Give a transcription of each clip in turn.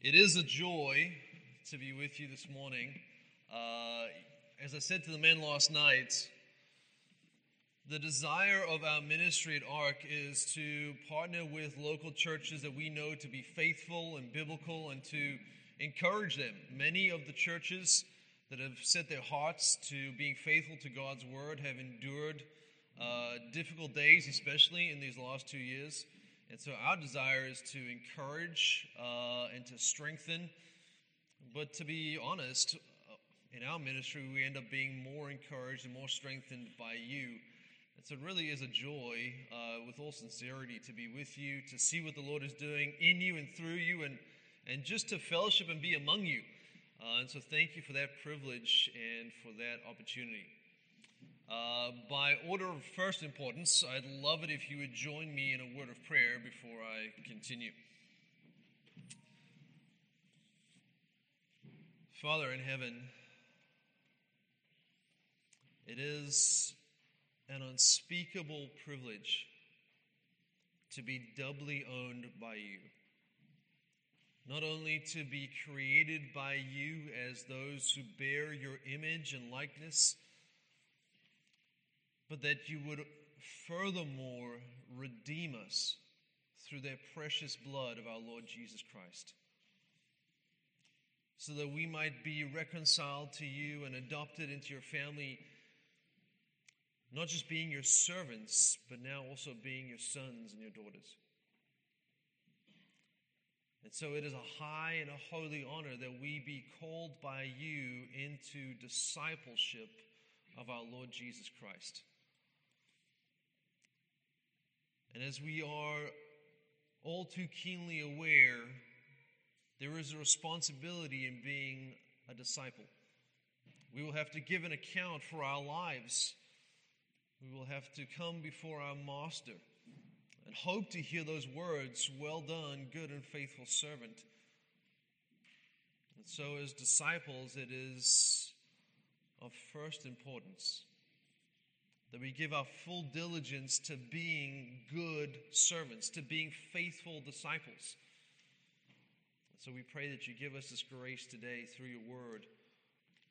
It is a joy to be with you this morning. Uh, as I said to the men last night, the desire of our ministry at ARC is to partner with local churches that we know to be faithful and biblical and to encourage them. Many of the churches that have set their hearts to being faithful to God's word have endured uh, difficult days, especially in these last two years. And so our desire is to encourage uh, and to strengthen. But to be honest, uh, in our ministry, we end up being more encouraged and more strengthened by you. And so it really is a joy, uh, with all sincerity, to be with you, to see what the Lord is doing in you and through you, and, and just to fellowship and be among you. Uh, and so thank you for that privilege and for that opportunity. Uh, by order of first importance, I'd love it if you would join me in a word of prayer before I continue. Father in heaven, it is an unspeakable privilege to be doubly owned by you. Not only to be created by you as those who bear your image and likeness but that you would furthermore redeem us through the precious blood of our Lord Jesus Christ, so that we might be reconciled to you and adopted into your family, not just being your servants, but now also being your sons and your daughters. And so it is a high and a holy honor that we be called by you into discipleship of our Lord Jesus Christ. And as we are all too keenly aware, there is a responsibility in being a disciple. We will have to give an account for our lives. We will have to come before our master and hope to hear those words, Well done, good and faithful servant. And so, as disciples, it is of first importance that we give our full diligence to being good servants, to being faithful disciples. So we pray that you give us this grace today through your word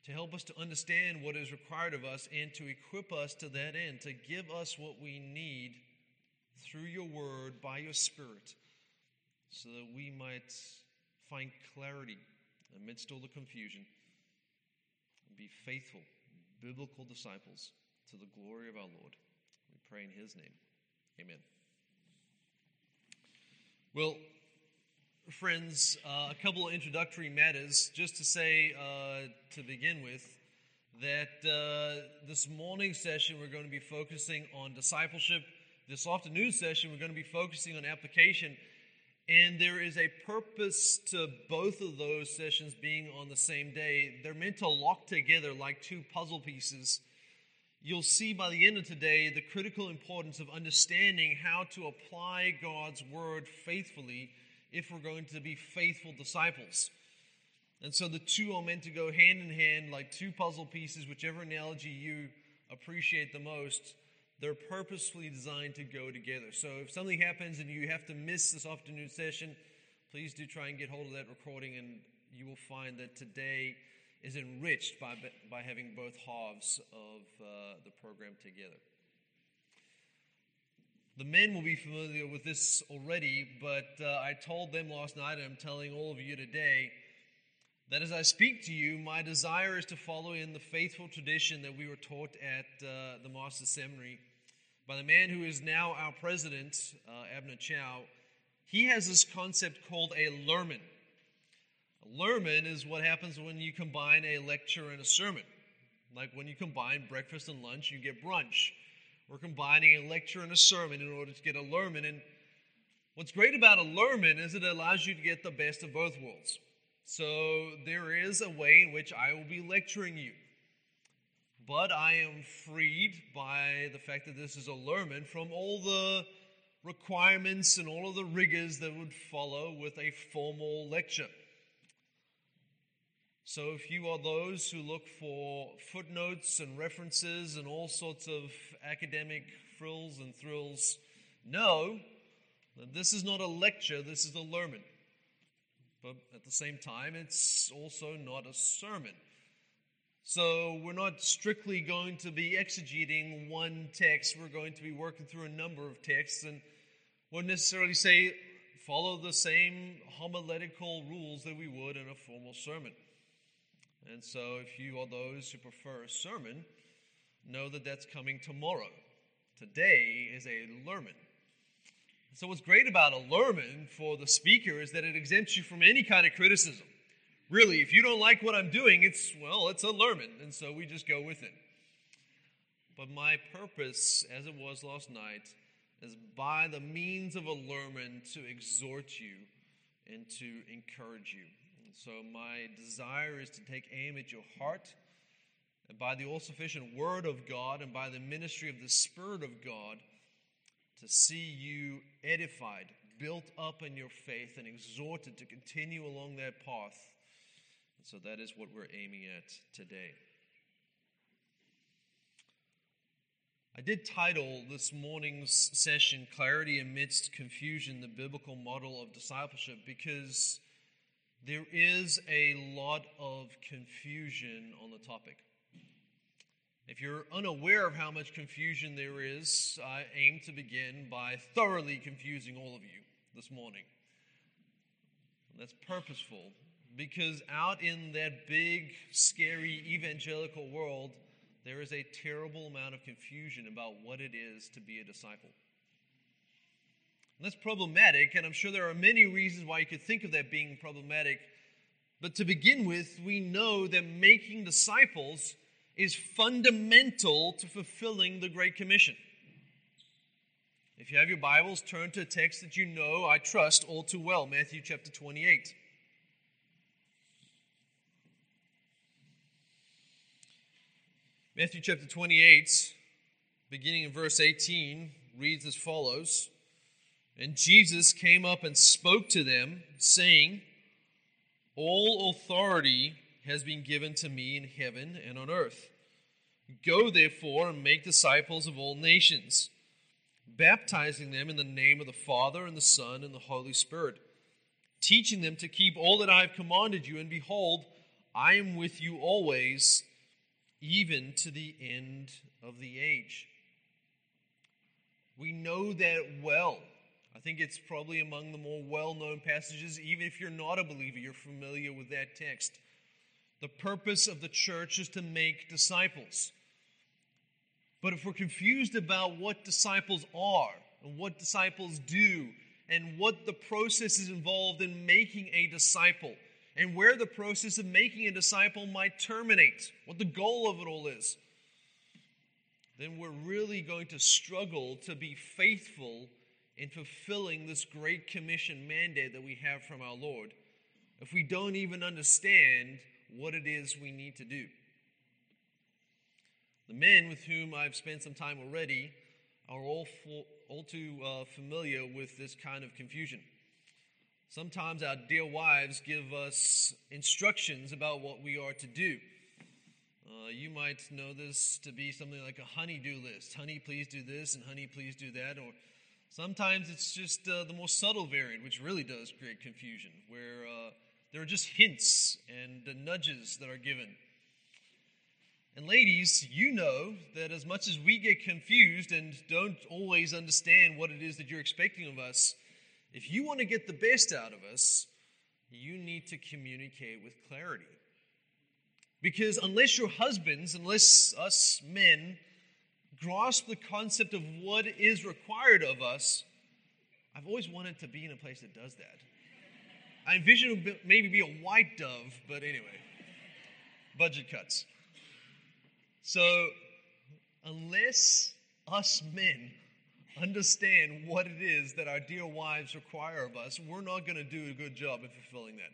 to help us to understand what is required of us and to equip us to that end, to give us what we need through your word by your spirit, so that we might find clarity amidst all the confusion and be faithful, biblical disciples to the glory of our Lord. We pray in his name. Amen. Well, friends, uh, a couple of introductory matters just to say uh, to begin with that uh, this morning session we're going to be focusing on discipleship. This afternoon session we're going to be focusing on application. And there is a purpose to both of those sessions being on the same day. They're meant to lock together like two puzzle pieces you'll see by the end of today the critical importance of understanding how to apply God's word faithfully if we're going to be faithful disciples. And so the two are meant to go hand in hand like two puzzle pieces, whichever analogy you appreciate the most. They're purposefully designed to go together. So if something happens and you have to miss this afternoon session, please do try and get hold of that recording, and you will find that today is enriched by, by having both halves of uh, the program together. The men will be familiar with this already, but uh, I told them last night, and I'm telling all of you today, that as I speak to you, my desire is to follow in the faithful tradition that we were taught at uh, the Master Seminary by the man who is now our president, uh, Abner Chou. He has this concept called a lerman. Lerman is what happens when you combine a lecture and a sermon. Like when you combine breakfast and lunch, you get brunch. We're combining a lecture and a sermon in order to get a lerman. And what's great about a lerman is it allows you to get the best of both worlds. So there is a way in which I will be lecturing you. But I am freed by the fact that this is a lerman from all the requirements and all of the rigors that would follow with a formal lecture. So, if you are those who look for footnotes and references and all sorts of academic frills and thrills, know that this is not a lecture, this is a lerman. but at the same time, it's also not a sermon. So we're not strictly going to be exegeting one text. We're going to be working through a number of texts and won't necessarily say follow the same homiletical rules that we would in a formal sermon. And so if you are those who prefer a sermon, know that that's coming tomorrow. Today is a lermon. So, what's great about a lermon for the speaker is that it exempts you from any kind of criticism. Really, if you don't like what I'm doing, it's, well, it's a lermon, and so we just go with it. But my purpose, as it was last night, is by the means of a lerman to exhort you and to encourage you. So, my desire is to take aim at your heart and by the all sufficient Word of God and by the ministry of the Spirit of God to see you edified, built up in your faith, and exhorted to continue along that path. And so that is what we're aiming at today. I did title this morning's session Clarity Amidst Confusion, the Biblical Model of Discipleship, because there is a lot of confusion on the topic. If you're unaware of how much confusion there is, I aim to begin by thoroughly confusing all of you this morning. That's purposeful because out in that big, scary evangelical world, there is a terrible amount of confusion about what it is to be a disciple. And that's problematic, and I'm sure there are many reasons why you could think of that being problematic. But to begin with, we know that making disciples is fundamental to fulfilling the Great Commission. If you have your Bibles, turn to a text that you know, I trust, all too well Matthew chapter 28. Matthew chapter 28, beginning in verse 18, reads as follows And Jesus came up and spoke to them, saying, All authority has been given to me in heaven and on earth. Go therefore and make disciples of all nations, baptizing them in the name of the Father and the Son and the Holy Spirit, teaching them to keep all that I have commanded you, and behold, I am with you always, even to the end of the age. We know that well. I think it's probably among the more well known passages. Even if you're not a believer, you're familiar with that text. The purpose of the church is to make disciples. But if we're confused about what disciples are and what disciples do and what the process is involved in making a disciple and where the process of making a disciple might terminate, what the goal of it all is, then we're really going to struggle to be faithful in fulfilling this great commission mandate that we have from our Lord if we don't even understand what it is we need to do. The men with whom I've spent some time already are all, full, all too uh, familiar with this kind of confusion. Sometimes our dear wives give us instructions about what we are to do. Uh, you might know this to be something like a honey-do list. Honey, please do this, and honey, please do that. Or sometimes it's just uh, the more subtle variant, which really does create confusion, where uh, there are just hints and nudges that are given. And ladies, you know that as much as we get confused and don't always understand what it is that you're expecting of us, if you want to get the best out of us, you need to communicate with clarity. Because unless your husbands, unless us men grasp the concept of what is required of us, I've always wanted to be in a place that does that. I envision maybe be a white dove, but anyway, budget cuts. So, unless us men understand what it is that our dear wives require of us, we're not going to do a good job in fulfilling that.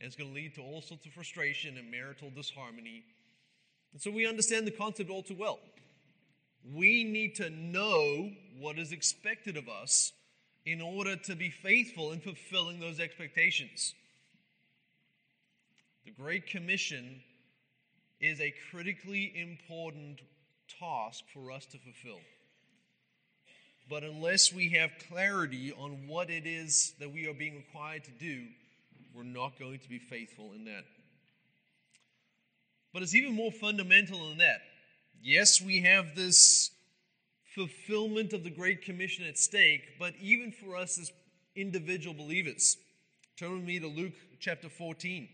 And it's going to lead to all sorts of frustration and marital disharmony. And so we understand the concept all too well. We need to know what is expected of us in order to be faithful in fulfilling those expectations. The Great Commission is a critically important task for us to fulfill. But unless we have clarity on what it is that we are being required to do, we're not going to be faithful in that. But it's even more fundamental than that. Yes, we have this fulfillment of the Great Commission at stake, but even for us as individual believers, turn with me to Luke chapter 14.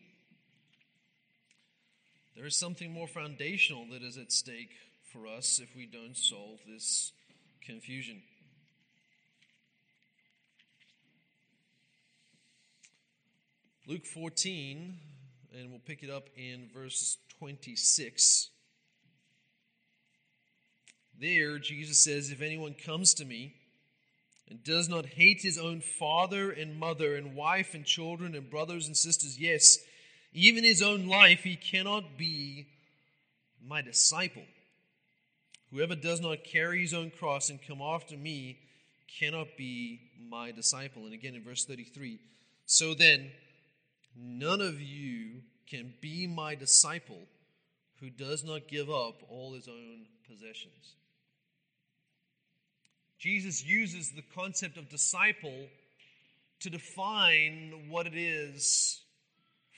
There is something more foundational that is at stake for us if we don't solve this confusion. Luke 14, and we'll pick it up in verse 26. There, Jesus says, If anyone comes to me and does not hate his own father and mother and wife and children and brothers and sisters, yes, even his own life, he cannot be my disciple. Whoever does not carry his own cross and come after me cannot be my disciple. And again in verse 33 So then, None of you can be my disciple who does not give up all his own possessions. Jesus uses the concept of disciple to define what it is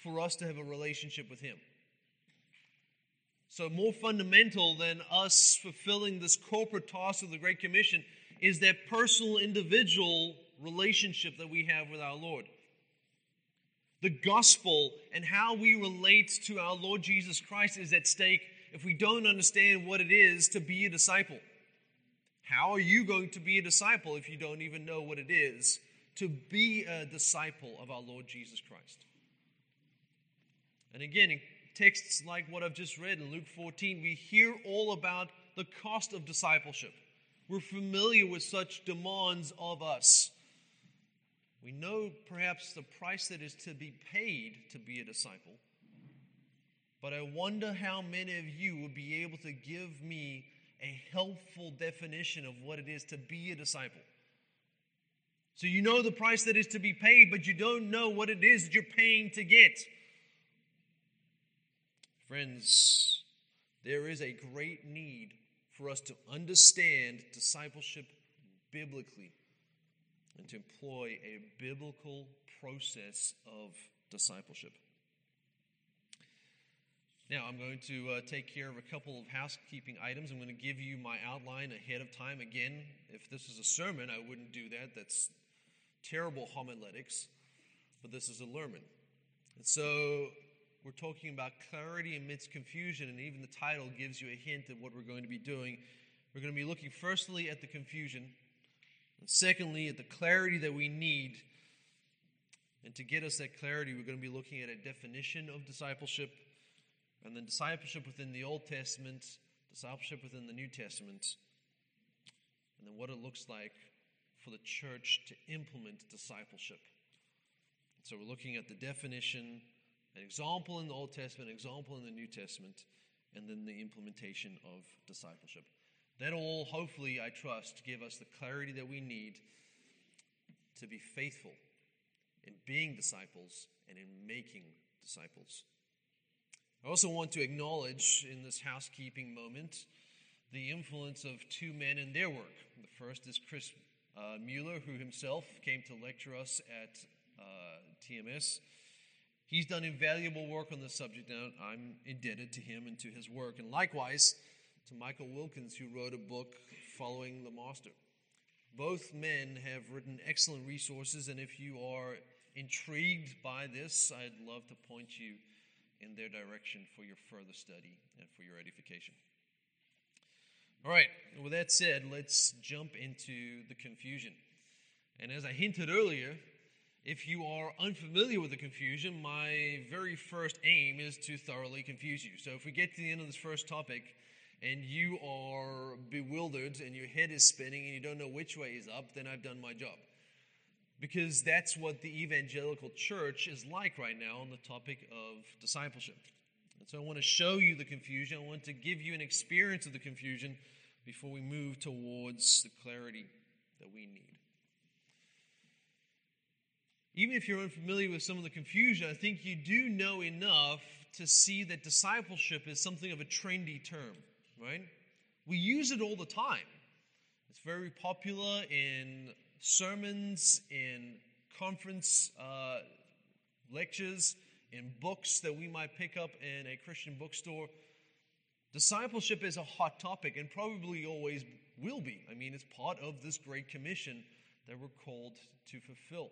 for us to have a relationship with him. So, more fundamental than us fulfilling this corporate task of the Great Commission is that personal, individual relationship that we have with our Lord the gospel and how we relate to our Lord Jesus Christ is at stake if we don't understand what it is to be a disciple. How are you going to be a disciple if you don't even know what it is to be a disciple of our Lord Jesus Christ? And again, in texts like what I've just read in Luke 14, we hear all about the cost of discipleship. We're familiar with such demands of us. We know perhaps the price that is to be paid to be a disciple, but I wonder how many of you would be able to give me a helpful definition of what it is to be a disciple. So you know the price that is to be paid, but you don't know what it is that you're paying to get. Friends, there is a great need for us to understand discipleship biblically and to employ a biblical process of discipleship. Now, I'm going to uh, take care of a couple of housekeeping items. I'm going to give you my outline ahead of time. Again, if this is a sermon, I wouldn't do that. That's terrible homiletics. But this is a lerman. And so we're talking about clarity amidst confusion, and even the title gives you a hint of what we're going to be doing. We're going to be looking firstly at the confusion and secondly, at the clarity that we need. And to get us that clarity, we're going to be looking at a definition of discipleship, and then discipleship within the Old Testament, discipleship within the New Testament, and then what it looks like for the church to implement discipleship. So we're looking at the definition, an example in the Old Testament, an example in the New Testament, and then the implementation of discipleship. That all, hopefully, I trust, give us the clarity that we need to be faithful in being disciples and in making disciples. I also want to acknowledge in this housekeeping moment the influence of two men in their work. The first is Chris uh, Mueller, who himself came to lecture us at uh, TMS. He's done invaluable work on this subject, and I'm indebted to him and to his work. And likewise, to Michael Wilkins, who wrote a book following the master. Both men have written excellent resources, and if you are intrigued by this, I'd love to point you in their direction for your further study and for your edification. All right, with that said, let's jump into the confusion. And as I hinted earlier, if you are unfamiliar with the confusion, my very first aim is to thoroughly confuse you. So if we get to the end of this first topic, and you are bewildered and your head is spinning and you don't know which way is up, then I've done my job. Because that's what the evangelical church is like right now on the topic of discipleship. And so I want to show you the confusion. I want to give you an experience of the confusion before we move towards the clarity that we need. Even if you're unfamiliar with some of the confusion, I think you do know enough to see that discipleship is something of a trendy term right? We use it all the time. It's very popular in sermons, in conference uh, lectures, in books that we might pick up in a Christian bookstore. Discipleship is a hot topic and probably always will be. I mean, it's part of this great commission that we're called to fulfill.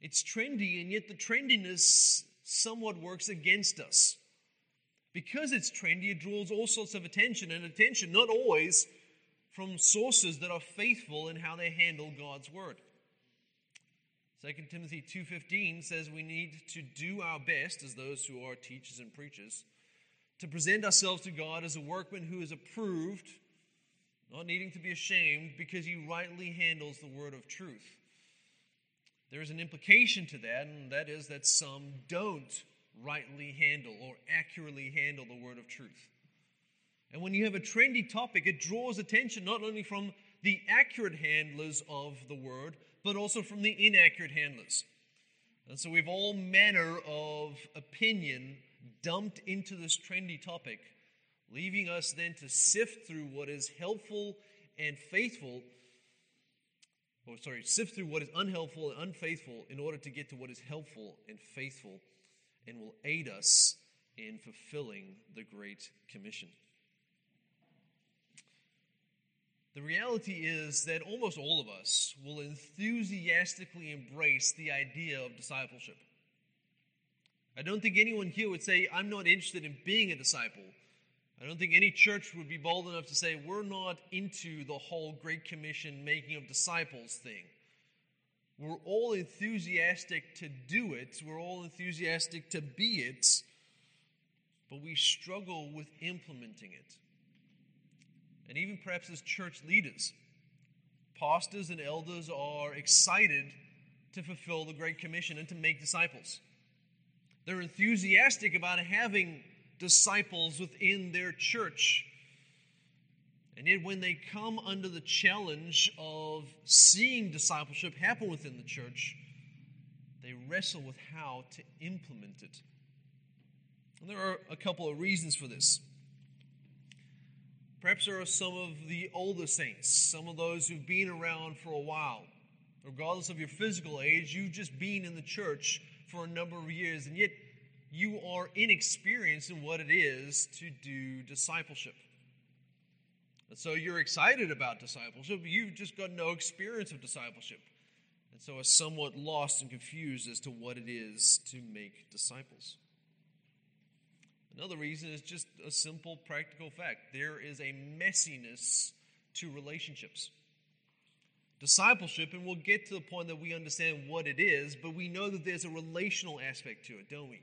It's trendy, and yet the trendiness somewhat works against us. Because it's trendy, it draws all sorts of attention, and attention not always from sources that are faithful in how they handle God's word. 2 Timothy 2:15 says we need to do our best as those who are teachers and preachers to present ourselves to God as a workman who is approved, not needing to be ashamed because he rightly handles the word of truth. There is an implication to that, and that is that some don't rightly handle or accurately handle the word of truth. And when you have a trendy topic, it draws attention not only from the accurate handlers of the word, but also from the inaccurate handlers. And so we've all manner of opinion dumped into this trendy topic, leaving us then to sift through what is helpful and faithful or sorry, sift through what is unhelpful and unfaithful in order to get to what is helpful and faithful and will aid us in fulfilling the Great Commission. The reality is that almost all of us will enthusiastically embrace the idea of discipleship. I don't think anyone here would say, I'm not interested in being a disciple. I don't think any church would be bold enough to say, we're not into the whole Great Commission making of disciples thing. We're all enthusiastic to do it, we're all enthusiastic to be it, but we struggle with implementing it. And even perhaps as church leaders, pastors and elders are excited to fulfill the Great Commission and to make disciples. They're enthusiastic about having disciples within their church. And yet, when they come under the challenge of seeing discipleship happen within the church, they wrestle with how to implement it. And there are a couple of reasons for this. Perhaps there are some of the older saints, some of those who've been around for a while. Regardless of your physical age, you've just been in the church for a number of years, and yet you are inexperienced in what it is to do discipleship. And so you're excited about discipleship, but you've just got no experience of discipleship. And so are somewhat lost and confused as to what it is to make disciples. Another reason is just a simple practical fact there is a messiness to relationships. Discipleship, and we'll get to the point that we understand what it is, but we know that there's a relational aspect to it, don't we?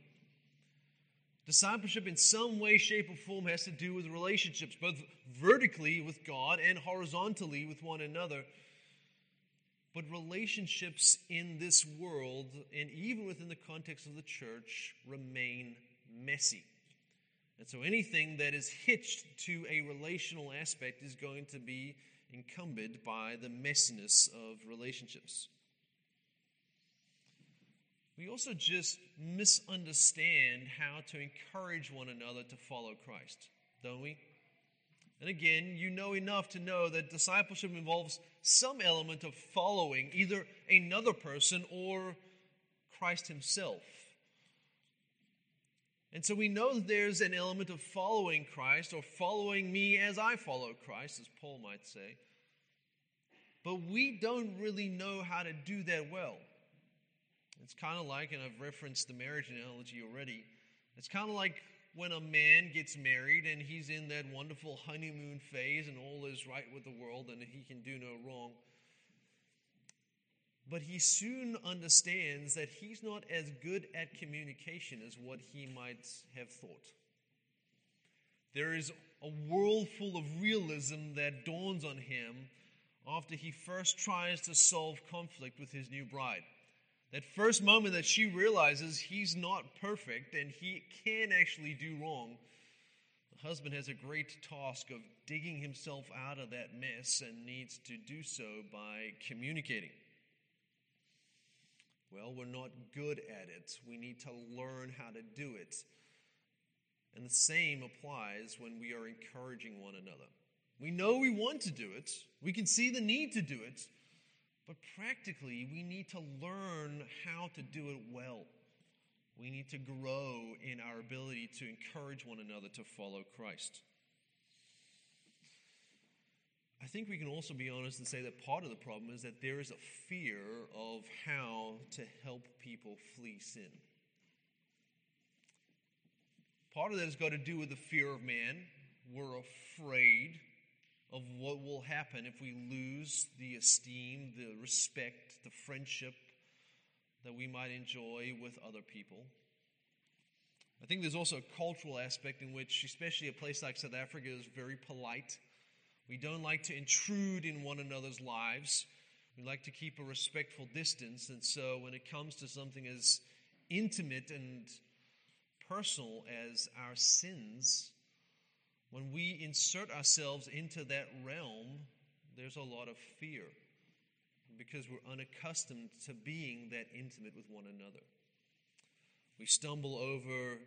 Discipleship, in some way, shape, or form, has to do with relationships, both vertically with God and horizontally with one another. But relationships in this world, and even within the context of the church, remain messy. And so anything that is hitched to a relational aspect is going to be encumbered by the messiness of relationships we also just misunderstand how to encourage one another to follow Christ, don't we? And again, you know enough to know that discipleship involves some element of following either another person or Christ Himself. And so we know that there's an element of following Christ or following me as I follow Christ, as Paul might say. But we don't really know how to do that well. It's kind of like, and I've referenced the marriage analogy already, it's kind of like when a man gets married and he's in that wonderful honeymoon phase and all is right with the world and he can do no wrong. But he soon understands that he's not as good at communication as what he might have thought. There is a world full of realism that dawns on him after he first tries to solve conflict with his new bride. That first moment that she realizes he's not perfect and he can actually do wrong, the husband has a great task of digging himself out of that mess and needs to do so by communicating. Well, we're not good at it. We need to learn how to do it. And the same applies when we are encouraging one another. We know we want to do it, we can see the need to do it, But practically, we need to learn how to do it well. We need to grow in our ability to encourage one another to follow Christ. I think we can also be honest and say that part of the problem is that there is a fear of how to help people flee sin. Part of that has got to do with the fear of man. We're afraid of what will happen if we lose the esteem, the respect, the friendship that we might enjoy with other people. I think there's also a cultural aspect in which, especially a place like South Africa, is very polite. We don't like to intrude in one another's lives. We like to keep a respectful distance. And so, when it comes to something as intimate and personal as our sins, when we insert ourselves into that realm, there's a lot of fear because we're unaccustomed to being that intimate with one another. We stumble over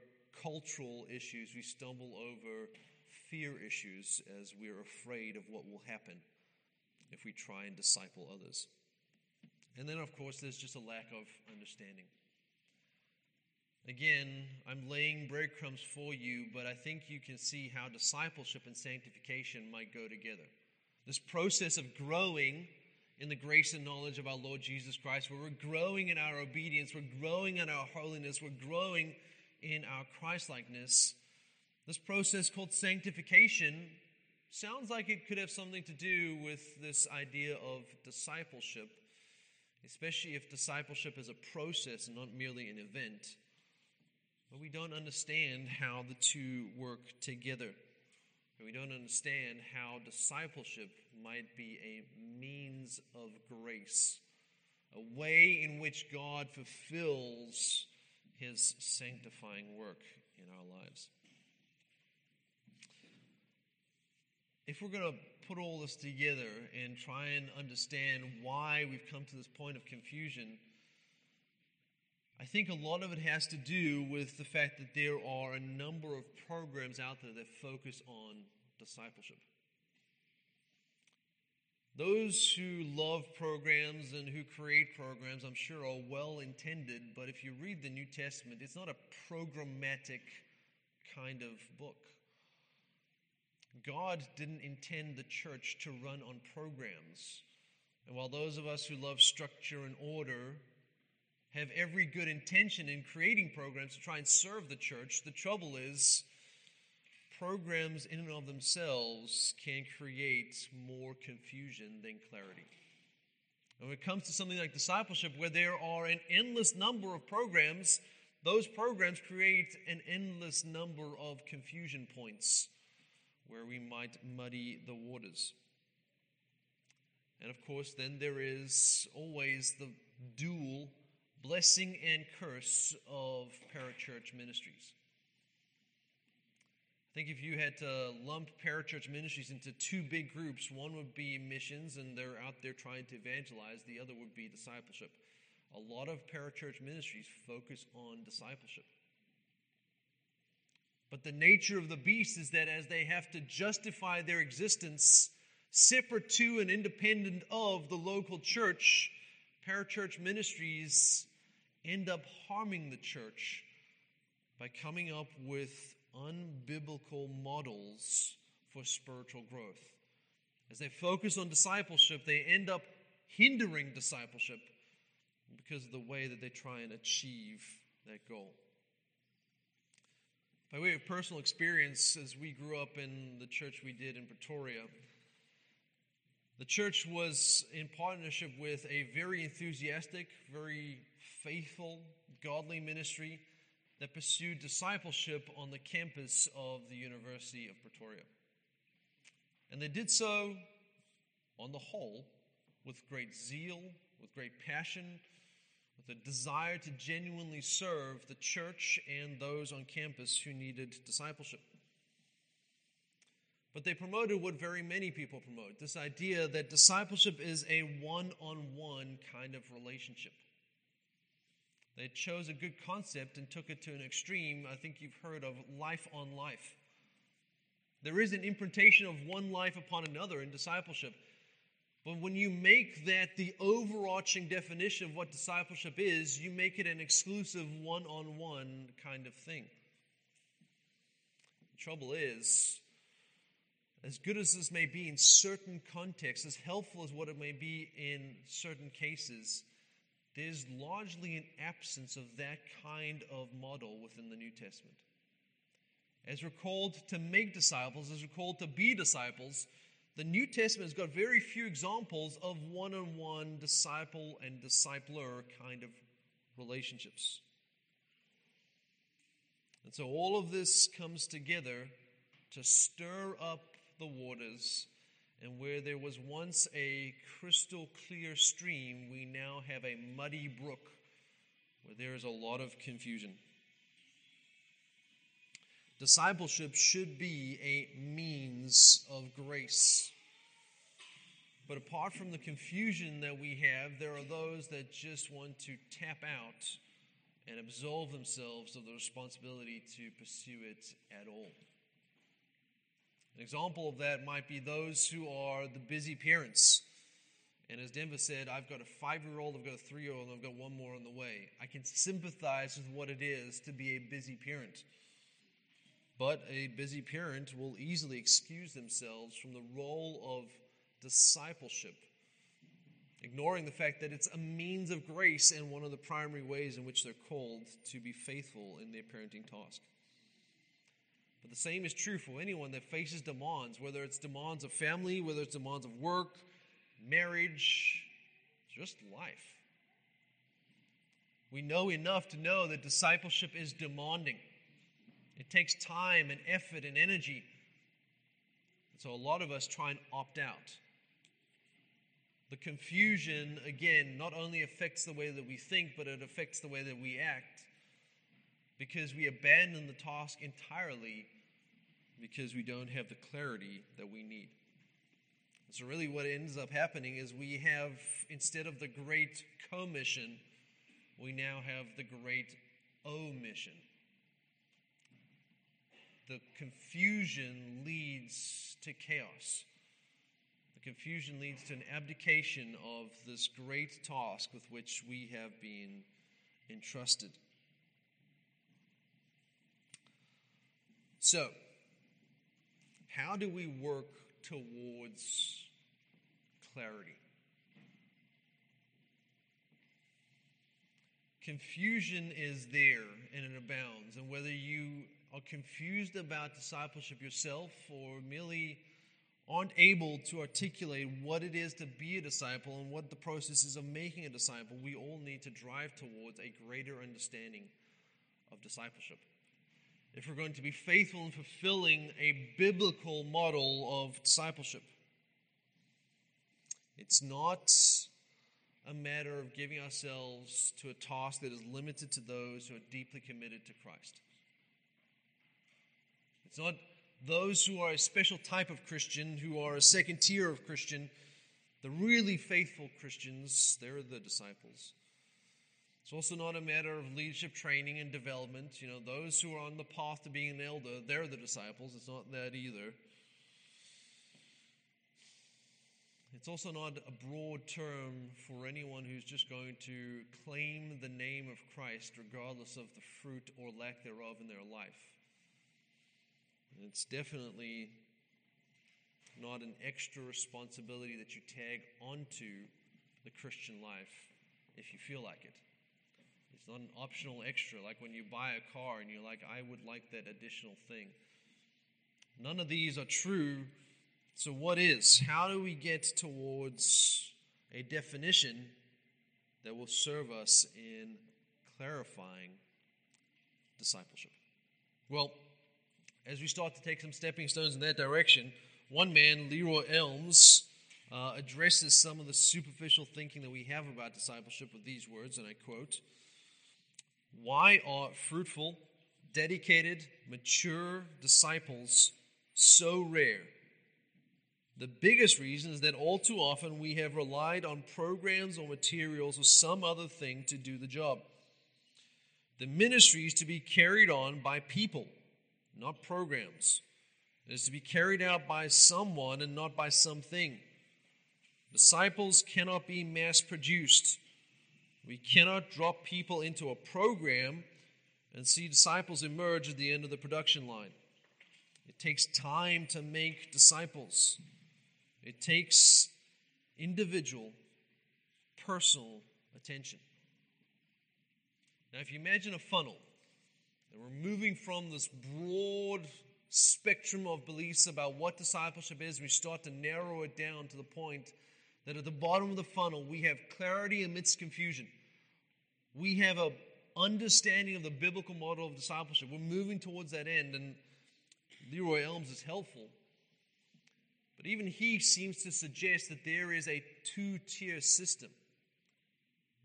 cultural issues, we stumble over fear issues as we're afraid of what will happen if we try and disciple others. And then, of course, there's just a lack of understanding. Again, I'm laying breadcrumbs for you, but I think you can see how discipleship and sanctification might go together. This process of growing in the grace and knowledge of our Lord Jesus Christ, where we're growing in our obedience, we're growing in our holiness, we're growing in our Christlikeness. This process called sanctification sounds like it could have something to do with this idea of discipleship, especially if discipleship is a process and not merely an event. But we don't understand how the two work together. And we don't understand how discipleship might be a means of grace, a way in which God fulfills his sanctifying work in our lives. If we're going to put all this together and try and understand why we've come to this point of confusion, I think a lot of it has to do with the fact that there are a number of programs out there that focus on discipleship. Those who love programs and who create programs, I'm sure, are well intended, but if you read the New Testament, it's not a programmatic kind of book. God didn't intend the church to run on programs. And while those of us who love structure and order have every good intention in creating programs to try and serve the church. The trouble is, programs in and of themselves can create more confusion than clarity. And when it comes to something like discipleship, where there are an endless number of programs, those programs create an endless number of confusion points where we might muddy the waters. And of course, then there is always the dual blessing and curse of parachurch ministries. I think if you had to lump parachurch ministries into two big groups, one would be missions and they're out there trying to evangelize, the other would be discipleship. A lot of parachurch ministries focus on discipleship. But the nature of the beast is that as they have to justify their existence separate to and independent of the local church, parachurch ministries end up harming the church by coming up with unbiblical models for spiritual growth. As they focus on discipleship, they end up hindering discipleship because of the way that they try and achieve that goal. By way of personal experience, as we grew up in the church we did in Pretoria, the church was in partnership with a very enthusiastic, very faithful, godly ministry that pursued discipleship on the campus of the University of Pretoria. And they did so, on the whole, with great zeal, with great passion, with a desire to genuinely serve the church and those on campus who needed discipleship. But they promoted what very many people promote this idea that discipleship is a one on one kind of relationship. They chose a good concept and took it to an extreme. I think you've heard of life on life. There is an imprintation of one life upon another in discipleship. But when you make that the overarching definition of what discipleship is, you make it an exclusive one on one kind of thing. The trouble is, as good as this may be in certain contexts, as helpful as what it may be in certain cases, there's largely an absence of that kind of model within the New Testament. As we're called to make disciples, as we're called to be disciples, the New Testament has got very few examples of one on one disciple and discipler kind of relationships. And so all of this comes together to stir up the waters. And where there was once a crystal clear stream, we now have a muddy brook where there is a lot of confusion. Discipleship should be a means of grace. But apart from the confusion that we have, there are those that just want to tap out and absolve themselves of the responsibility to pursue it at all. An example of that might be those who are the busy parents. And as Denver said, I've got a five year old, I've got a three year old, and I've got one more on the way. I can sympathize with what it is to be a busy parent. But a busy parent will easily excuse themselves from the role of discipleship, ignoring the fact that it's a means of grace and one of the primary ways in which they're called to be faithful in their parenting task. But the same is true for anyone that faces demands, whether it's demands of family, whether it's demands of work, marriage, just life. We know enough to know that discipleship is demanding. It takes time and effort and energy. So a lot of us try and opt out. The confusion, again, not only affects the way that we think, but it affects the way that we act because we abandon the task entirely because we don't have the clarity that we need. So, really, what ends up happening is we have, instead of the great commission, we now have the great omission the confusion leads to chaos. The confusion leads to an abdication of this great task with which we have been entrusted. So, how do we work towards clarity? Confusion is there and it abounds. And whether you are confused about discipleship yourself or merely aren't able to articulate what it is to be a disciple and what the process is of making a disciple, we all need to drive towards a greater understanding of discipleship. If we're going to be faithful in fulfilling a biblical model of discipleship, it's not a matter of giving ourselves to a task that is limited to those who are deeply committed to Christ. It's not those who are a special type of Christian, who are a second tier of Christian. The really faithful Christians, they're the disciples. It's also not a matter of leadership training and development. You know, those who are on the path to being an elder, they're the disciples. It's not that either. It's also not a broad term for anyone who's just going to claim the name of Christ regardless of the fruit or lack thereof in their life. And it's definitely not an extra responsibility that you tag onto the Christian life if you feel like it. It's not an optional extra, like when you buy a car and you're like, I would like that additional thing. None of these are true. So, what is? How do we get towards a definition that will serve us in clarifying discipleship? Well, as we start to take some stepping stones in that direction, one man, Leroy Eims, uh, addresses some of the superficial thinking that we have about discipleship with these words, and I quote Why are fruitful, dedicated, mature disciples so rare? The biggest reason is that all too often we have relied on programs or materials or some other thing to do the job. The ministry is to be carried on by people not programs. It is to be carried out by someone and not by something. Disciples cannot be mass produced. We cannot drop people into a program and see disciples emerge at the end of the production line. It takes time to make disciples, it takes individual, personal attention. Now, if you imagine a funnel, and we're moving from this broad spectrum of beliefs about what discipleship is, we start to narrow it down to the point that at the bottom of the funnel, we have clarity amidst confusion. We have a understanding of the biblical model of discipleship. We're moving towards that end, and Leroy Eims is helpful. But even he seems to suggest that there is a two tier system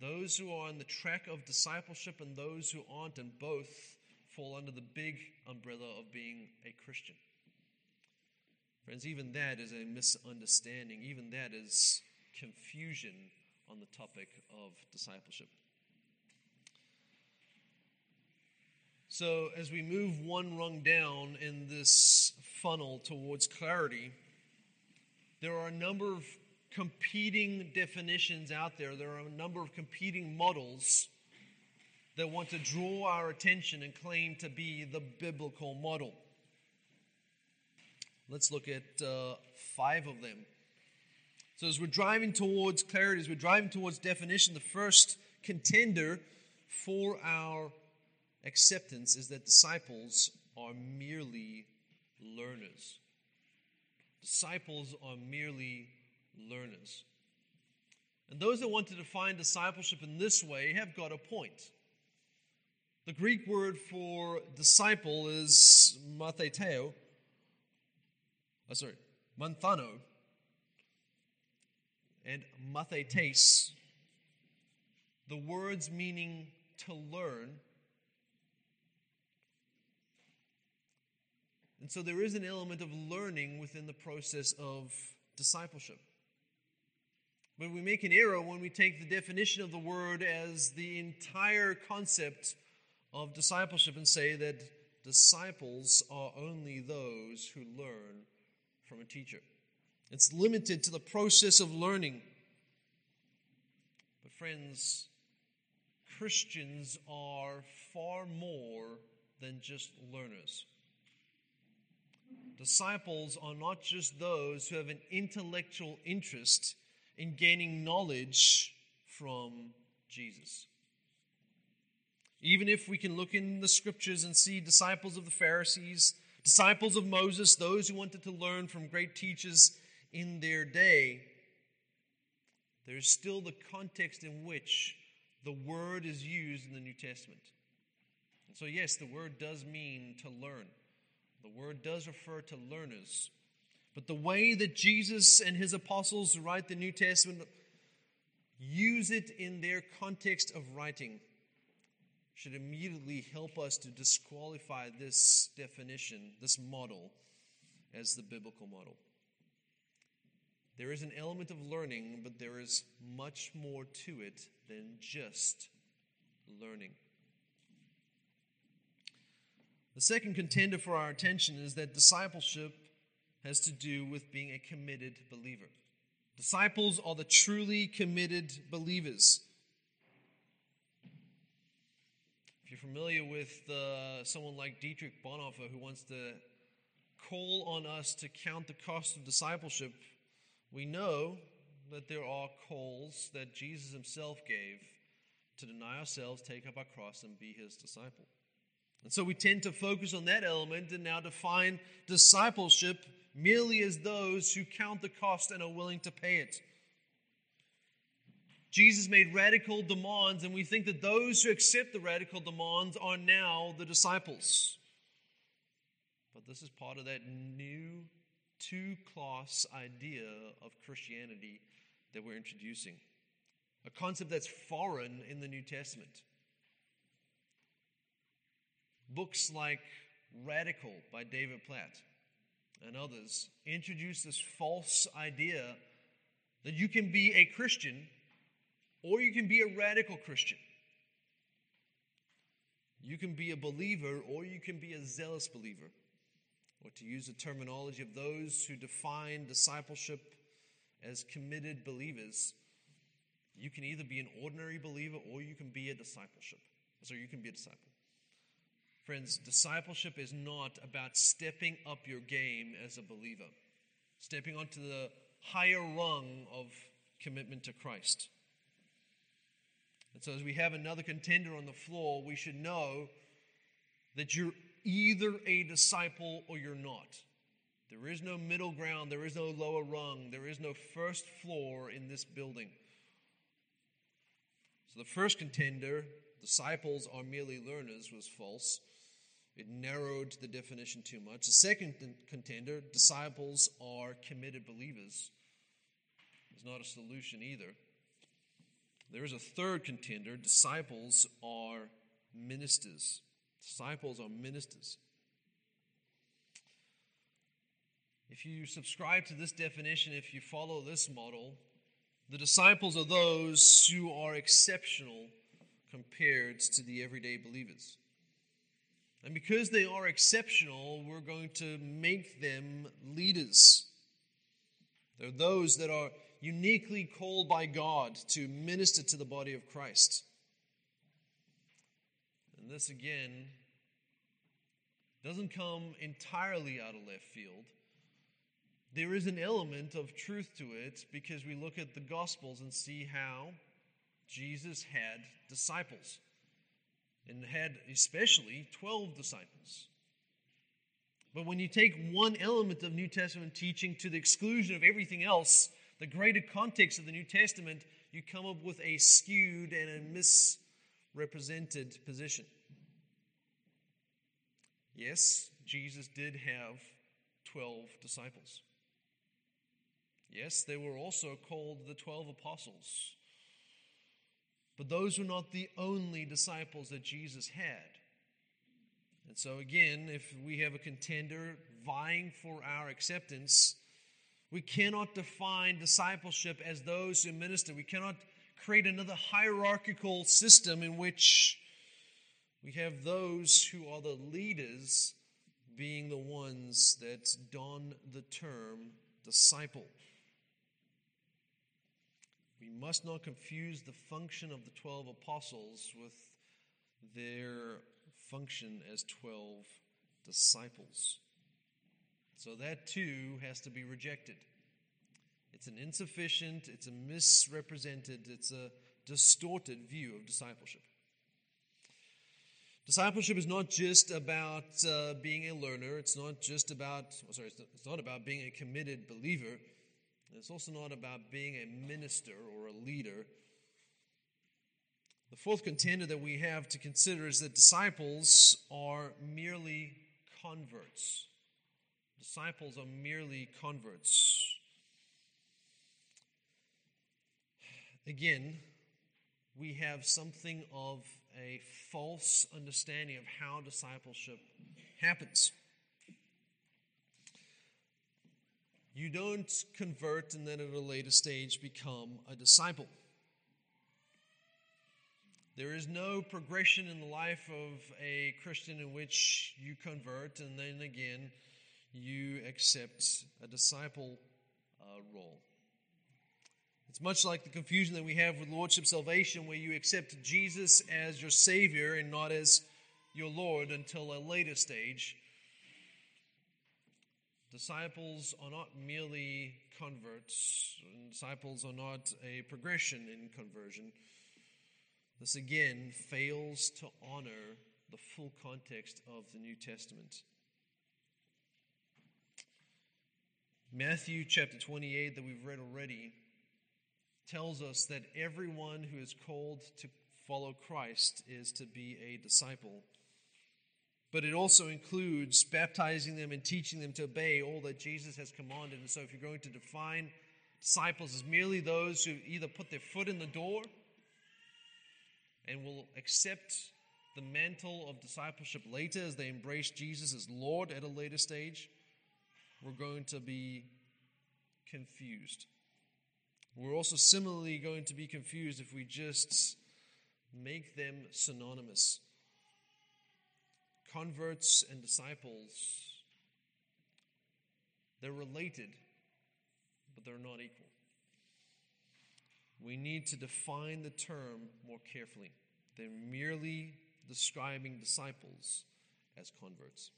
those who are on the track of discipleship and those who aren't, and both fall under the big umbrella of being a Christian. Friends, even that is a misunderstanding. Even that is confusion on the topic of discipleship. So, as we move one rung down in this funnel towards clarity, there are a number of competing definitions out there. There are a number of competing models that want to draw our attention and claim to be the biblical model. Let's look at uh, five of them. So, as we're driving towards clarity, as we're driving towards definition, the first contender for our acceptance is that disciples are merely learners. Disciples are merely learners. And those that want to define discipleship in this way have got a point. The Greek word for disciple is matheteo. Oh, sorry, manthano. And mathetes. The words meaning to learn And so there is an element of learning within the process of discipleship. But we make an error when we take the definition of the word as the entire concept of discipleship and say that disciples are only those who learn from a teacher. It's limited to the process of learning. But, friends, Christians are far more than just learners. Disciples are not just those who have an intellectual interest in gaining knowledge from Jesus. Even if we can look in the scriptures and see disciples of the Pharisees, disciples of Moses, those who wanted to learn from great teachers in their day, there's still the context in which the word is used in the New Testament. So, yes, the word does mean to learn. The word does refer to learners. But the way that Jesus and his apostles write the New Testament use it in their context of writing should immediately help us to disqualify this definition, this model, as the biblical model. There is an element of learning, but there is much more to it than just learning. The second contender for our attention is that discipleship has to do with being a committed believer. Disciples are the truly committed believers. If you're familiar with uh, someone like Dietrich Bonhoeffer, who wants to call on us to count the cost of discipleship, we know that there are calls that Jesus himself gave to deny ourselves, take up our cross, and be his disciple. And so we tend to focus on that element and now define discipleship merely as those who count the cost and are willing to pay it. Jesus made radical demands, and we think that those who accept the radical demands are now the disciples. But this is part of that new two class idea of Christianity that we're introducing. A concept that's foreign in the New Testament. Books like Radical by David Platt and others introduce this false idea that you can be a Christian or you can be a radical Christian. You can be a believer or you can be a zealous believer. Or to use the terminology of those who define discipleship as committed believers, you can either be an ordinary believer or you can be a discipleship. So you can be a disciple. Friends, discipleship is not about stepping up your game as a believer, stepping onto the higher rung of commitment to Christ. And so, as we have another contender on the floor, we should know that you're either a disciple or you're not. There is no middle ground, there is no lower rung, there is no first floor in this building. So, the first contender, disciples are merely learners, was false. It narrowed the definition too much. The second contender, disciples are committed believers, is not a solution either. There is a third contender, disciples are ministers. Disciples are ministers. If you subscribe to this definition, if you follow this model, the disciples are those who are exceptional compared to the everyday believers. And because they are exceptional, we're going to make them leaders. They're those that are uniquely called by God to minister to the body of Christ. And this, again, doesn't come entirely out of left field. There is an element of truth to it because we look at the Gospels and see how Jesus had disciples and had especially 12 disciples. But when you take one element of New Testament teaching to the exclusion of everything else, the greater context of the New Testament, you come up with a skewed and a misrepresented position. Yes, Jesus did have 12 disciples. Yes, they were also called the 12 apostles. But those were not the only disciples that Jesus had. And so, again, if we have a contender vying for our acceptance, we cannot define discipleship as those who minister. We cannot create another hierarchical system in which we have those who are the leaders being the ones that don the term disciple. We must not confuse the function of the 12 apostles with their function as 12 disciples. So that too has to be rejected. It's an insufficient, it's a misrepresented, it's a distorted view of discipleship. Discipleship is not just about uh, being a learner. It's not just about, oh, sorry, it's not about being a committed believer. It's also not about being a minister or a leader. The fourth contender that we have to consider is that disciples are merely converts. Disciples are merely converts. Again, we have something of a false understanding of how discipleship happens. You don't convert and then at a later stage become a disciple. There is no progression in the life of a Christian in which you convert and then again you accept a disciple uh, role. It's much like the confusion that we have with Lordship salvation, where you accept Jesus as your Savior and not as your Lord until a later stage. Disciples are not merely converts, disciples are not a progression in conversion. This again fails to honor the full context of the New Testament. Matthew chapter 28, that we've read already, tells us that everyone who is called to follow Christ is to be a disciple. But it also includes baptizing them and teaching them to obey all that Jesus has commanded. And so, if you're going to define disciples as merely those who either put their foot in the door and will accept the mantle of discipleship later as they embrace Jesus as Lord at a later stage, we're going to be confused. We're also similarly going to be confused if we just make them synonymous. Converts and disciples, they're related, but they're not equal. we need to define the term more carefully than merely describing disciples as converts.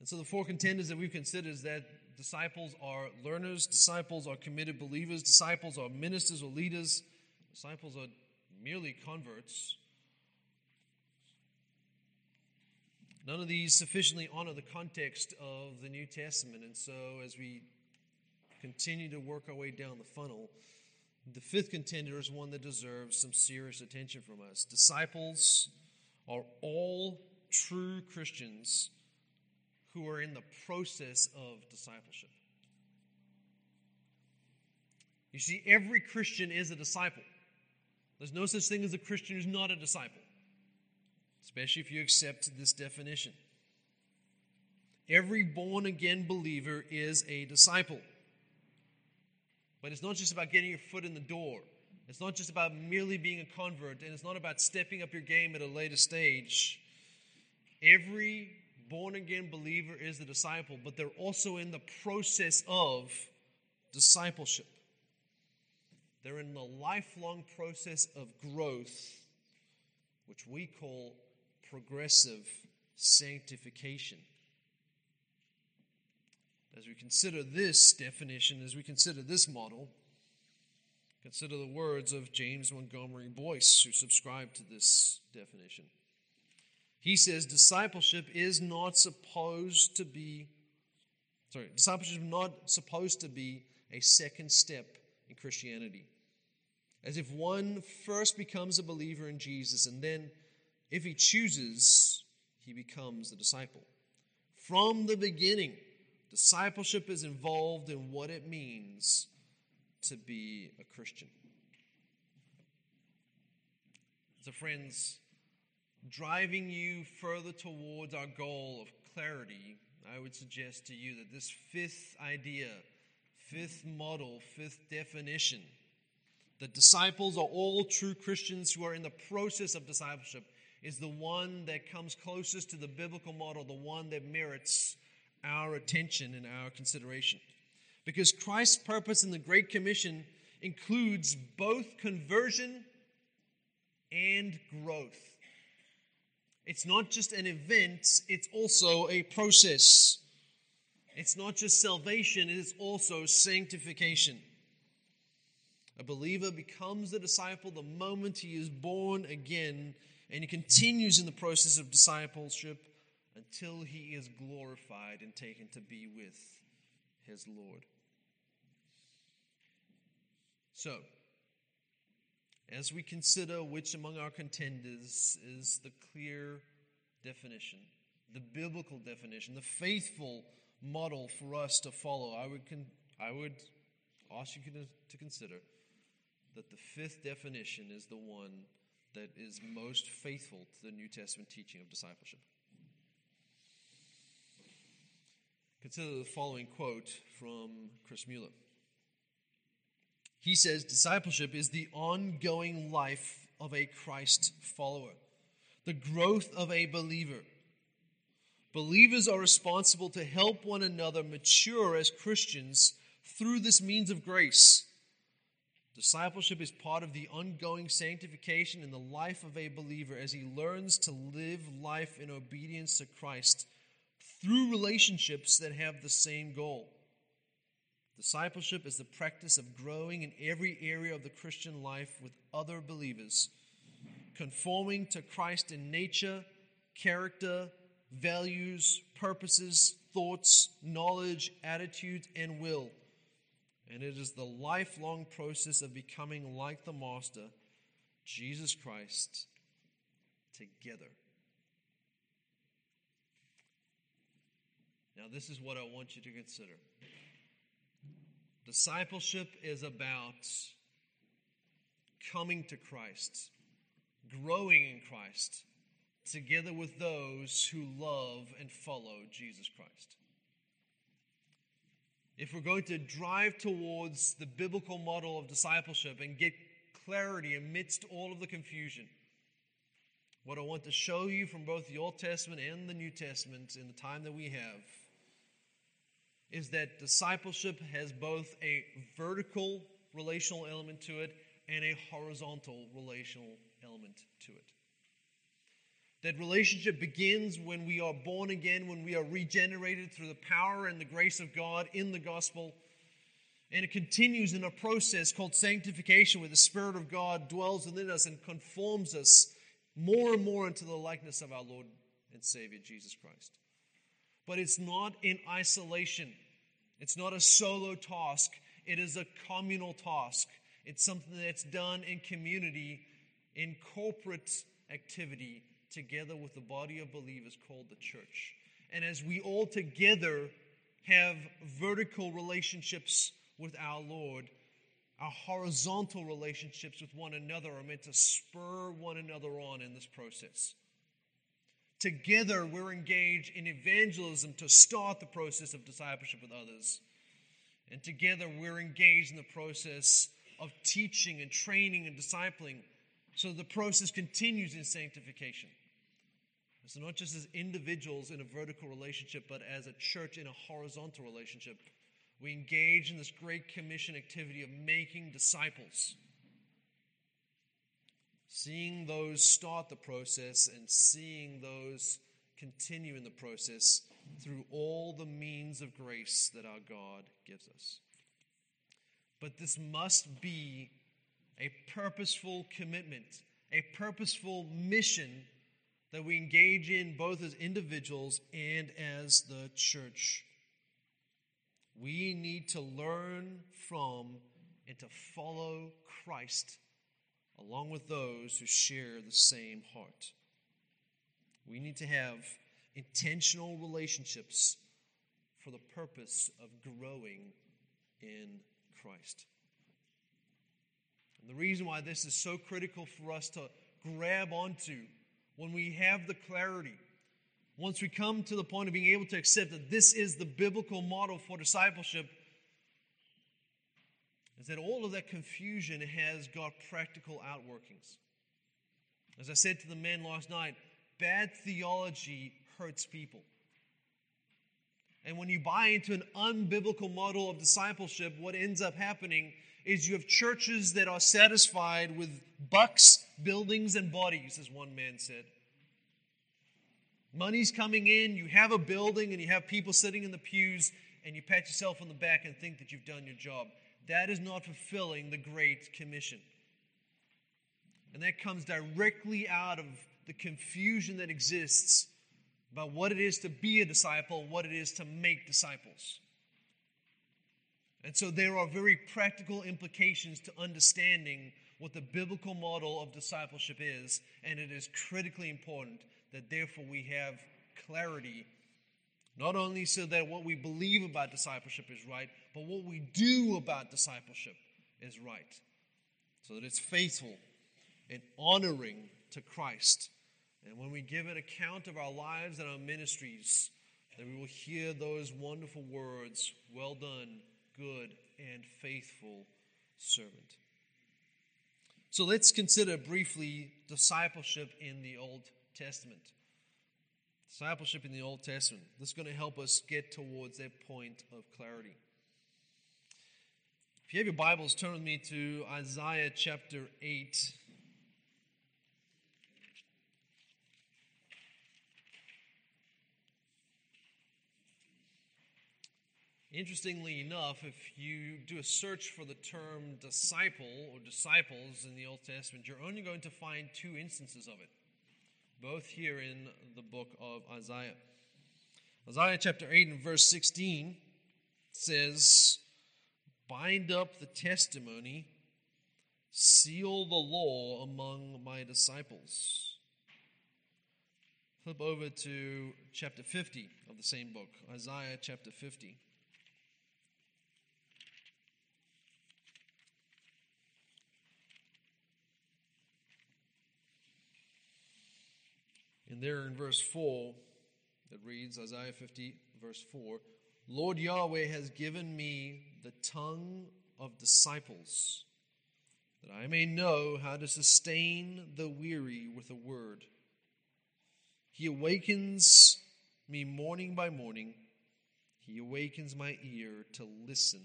And so the four contenders that we've considered is that disciples are learners, disciples are committed believers, disciples are ministers or leaders, disciples are merely converts. None of these sufficiently honor the context of the New Testament. And so as we continue to work our way down the funnel, the fifth contender is one that deserves some serious attention from us. Disciples are all true Christians who are in the process of discipleship. You see, every Christian is a disciple. There's no such thing as a Christian who's not a disciple, especially if you accept this definition. Every born again believer is a disciple. But it's not just about getting your foot in the door. It's not just about merely being a convert, and it's not about stepping up your game at a later stage. Every born again believer is a disciple, but they're also in the process of discipleship. They're in the lifelong process of growth, which we call progressive sanctification. As we consider this definition, as we consider this model, consider the words of James Montgomery Boice, who subscribed to this definition. He says discipleship is not supposed to be, sorry, discipleship is not supposed to be a second step in Christianity. As if one first becomes a believer in Jesus and then, if he chooses, he becomes a disciple. From the beginning, Discipleship is involved in what it means to be a Christian. So, friends, driving you further towards our goal of clarity, I would suggest to you that this fifth idea, fifth model, fifth definition, that disciples are all true Christians who are in the process of discipleship, is the one that comes closest to the biblical model, the one that merits our attention and our consideration. Because Christ's purpose in the Great Commission includes both conversion and growth. It's not just an event, it's also a process. It's not just salvation, it is also sanctification. A believer becomes a disciple the moment he is born again, and he continues in the process of discipleship until he is glorified and taken to be with his Lord. So, as we consider which among our contenders is the clear definition, the biblical definition, the faithful model for us to follow, I would, con- I would ask you to consider that the fifth definition is the one that is most faithful to the New Testament teaching of discipleship. Consider the following quote from Chris Mueller. He says, Discipleship is the ongoing life of a Christ follower, the growth of a believer. Believers are responsible to help one another mature as Christians through this means of grace. Discipleship is part of the ongoing sanctification in the life of a believer as he learns to live life in obedience to Christ through relationships that have the same goal. Discipleship is the practice of growing in every area of the Christian life with other believers, conforming to Christ in nature, character, values, purposes, thoughts, knowledge, attitudes, and will. And it is the lifelong process of becoming like the Master, Jesus Christ, together. Now, this is what I want you to consider. Discipleship is about coming to Christ, growing in Christ, together with those who love and follow Jesus Christ. If we're going to drive towards the biblical model of discipleship and get clarity amidst all of the confusion, what I want to show you from both the Old Testament and the New Testament in the time that we have is that discipleship has both a vertical relational element to it and a horizontal relational element to it. That relationship begins when we are born again, when we are regenerated through the power and the grace of God in the gospel. And it continues in a process called sanctification, where the Spirit of God dwells within us and conforms us more and more into the likeness of our Lord and Savior, Jesus Christ. But it's not in isolation, it's not a solo task, it is a communal task. It's something that's done in community, in corporate activity, together with the body of believers called the church. And as we all together have vertical relationships with our Lord, our horizontal relationships with one another are meant to spur one another on in this process. Together, we're engaged in evangelism to start the process of discipleship with others. And together, we're engaged in the process of teaching and training and discipling. So the process continues in sanctification. So, not just as individuals in a vertical relationship, but as a church in a horizontal relationship, we engage in this great commission activity of making disciples. Seeing those start the process and seeing those continue in the process through all the means of grace that our God gives us. But this must be a purposeful commitment, a purposeful mission that we engage in both as individuals and as the church. We need to learn from and to follow Christ along with those who share the same heart. We need to have intentional relationships for the purpose of growing in Christ. And the reason why this is so critical for us to grab onto when we have the clarity, once we come to the point of being able to accept that this is the biblical model for discipleship, is that all of that confusion has got practical outworkings. As I said to the men last night, bad theology hurts people. And when you buy into an unbiblical model of discipleship, what ends up happening is you have churches that are satisfied with bucks, buildings, and bodies, as one man said. Money's coming in, you have a building, and you have people sitting in the pews, and you pat yourself on the back and think that you've done your job. That is not fulfilling the Great Commission. And that comes directly out of the confusion that exists about what it is to be a disciple, what it is to make disciples. And so there are very practical implications to understanding what the biblical model of discipleship is, and it is critically important that therefore we have clarity, not only so that what we believe about discipleship is right, but what we do about discipleship is right, so that it's faithful and honoring to Christ and when we give an account of our lives and our ministries, that we will hear those wonderful words Well done, good and faithful servant. So let's consider briefly discipleship in the Old Testament. Discipleship in the Old Testament. This is going to help us get towards that point of clarity. If you have your Bibles, turn with me to Isaiah chapter 8. Interestingly enough, if you do a search for the term disciple or disciples in the Old Testament, you're only going to find two instances of it, both here in the book of Isaiah. Isaiah chapter 8 and verse 16 says, Bind up the testimony, seal the law among my disciples. Flip over to chapter 50 of the same book, Isaiah chapter 50. And there in verse 4, it reads Isaiah 50, verse 4 Lord Yahweh has given me the tongue of disciples, that I may know how to sustain the weary with a word. He awakens me morning by morning. He awakens my ear to listen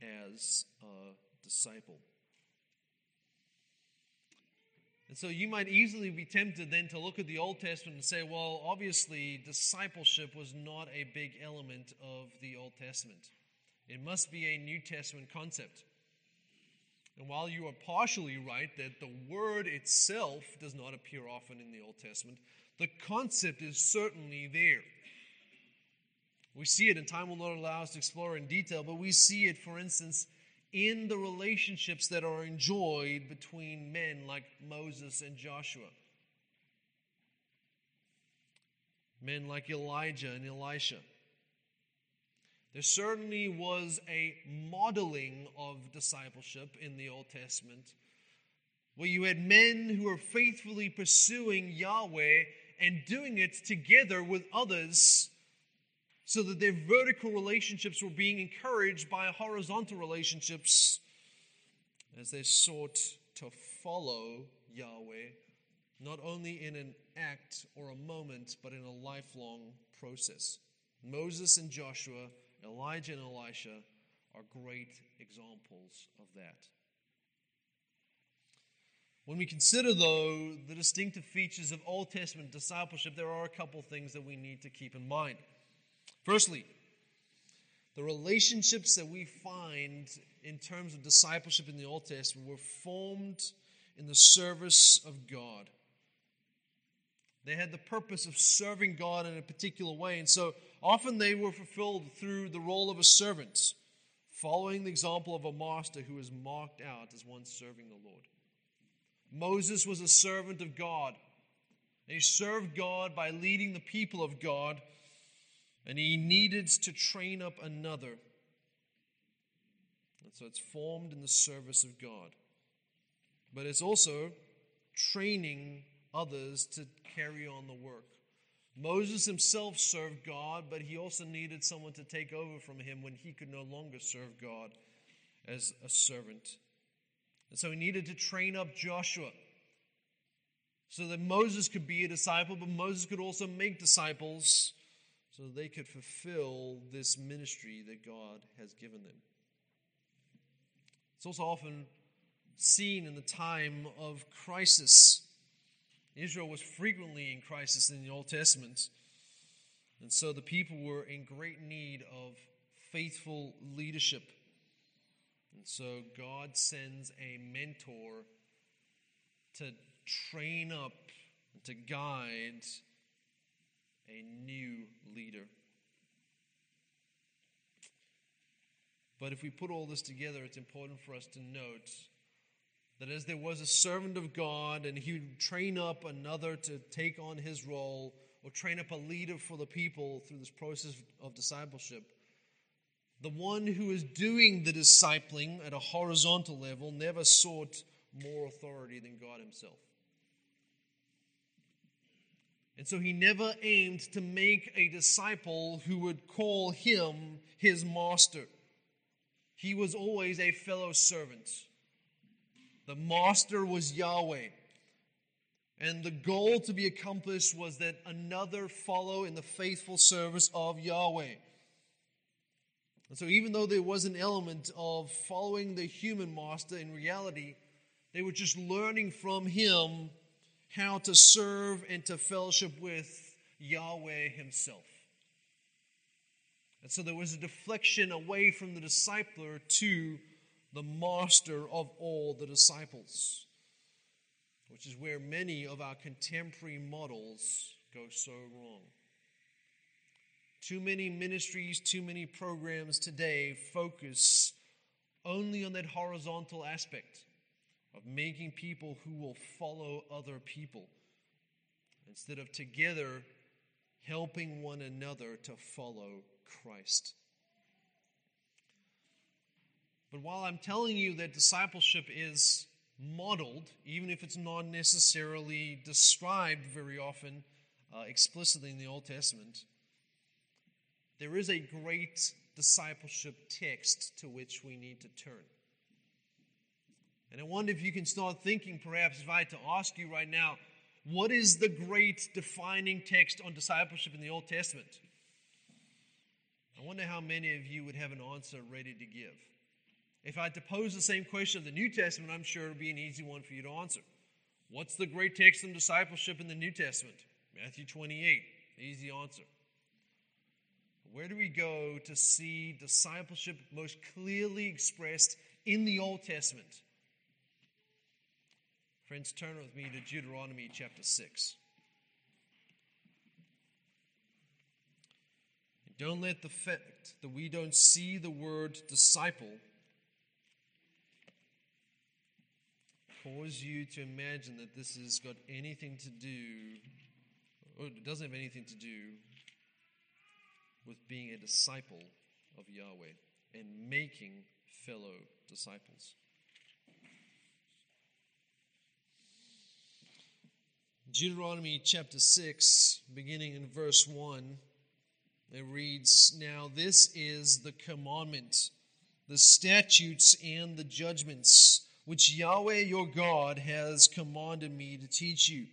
as a disciple. And so you might easily be tempted then to look at the Old Testament and say, well, obviously, discipleship was not a big element of the Old Testament. It must be a New Testament concept. And while you are partially right that the word itself does not appear often in the Old Testament, the concept is certainly there. We see it, and time will not allow us to explore in detail, but we see it, for instance, in the relationships that are enjoyed between men like Moses and Joshua. Men like Elijah and Elisha. There certainly was a modeling of discipleship in the Old Testament where you had men who were faithfully pursuing Yahweh and doing it together with others so that their vertical relationships were being encouraged by horizontal relationships as they sought to follow Yahweh, not only in an act or a moment, but in a lifelong process. Moses and Joshua, Elijah and Elisha are great examples of that. When we consider, though, the distinctive features of Old Testament discipleship, there are a couple things that we need to keep in mind. Firstly, the relationships that we find in terms of discipleship in the Old Testament were formed in the service of God. They had the purpose of serving God in a particular way, and so often they were fulfilled through the role of a servant, following the example of a master who is marked out as one serving the Lord. Moses was a servant of God. He served God by leading the people of God and he needed to train up another. And so it's formed in the service of God. But it's also training others to carry on the work. Moses himself served God, but he also needed someone to take over from him when he could no longer serve God as a servant. And so he needed to train up Joshua so that Moses could be a disciple, but Moses could also make disciples so they could fulfill this ministry that God has given them. It's also often seen in the time of crisis. Israel was frequently in crisis in the Old Testament. And so the people were in great need of faithful leadership. And so God sends a mentor to train up to guide a new leader. But if we put all this together, it's important for us to note that as there was a servant of God and he would train up another to take on his role or train up a leader for the people through this process of discipleship, the one who is doing the discipling at a horizontal level never sought more authority than God himself. And so he never aimed to make a disciple who would call him his master. He was always a fellow servant. The master was Yahweh. And the goal to be accomplished was that another follow in the faithful service of Yahweh. And so, even though there was an element of following the human master, in reality, they were just learning from him how to serve and to fellowship with Yahweh Himself. And so there was a deflection away from the discipler to the master of all the disciples, which is where many of our contemporary models go so wrong. Too many ministries, too many programs today focus only on that horizontal aspect of making people who will follow other people instead of together helping one another to follow Christ. But while I'm telling you that discipleship is modeled, even if it's not necessarily described very often uh, explicitly in the Old Testament, there is a great discipleship text to which we need to turn. And I wonder if you can start thinking, perhaps, if I had to ask you right now, what is the great defining text on discipleship in the Old Testament? I wonder how many of you would have an answer ready to give. If I had to pose the same question of the New Testament, I'm sure it would be an easy one for you to answer. What's the great text on discipleship in the New Testament? Matthew 28. Easy answer. Where do we go to see discipleship most clearly expressed in the Old Testament? Friends, turn with me to Deuteronomy chapter 6. Don't let the fact that we don't see the word disciple cause you to imagine that this has got anything to do, or it doesn't have anything to do with being a disciple of Yahweh and making fellow disciples. Deuteronomy chapter 6, beginning in verse 1, it reads Now this is the commandment, the statutes, and the judgments which Yahweh your God has commanded me to teach you,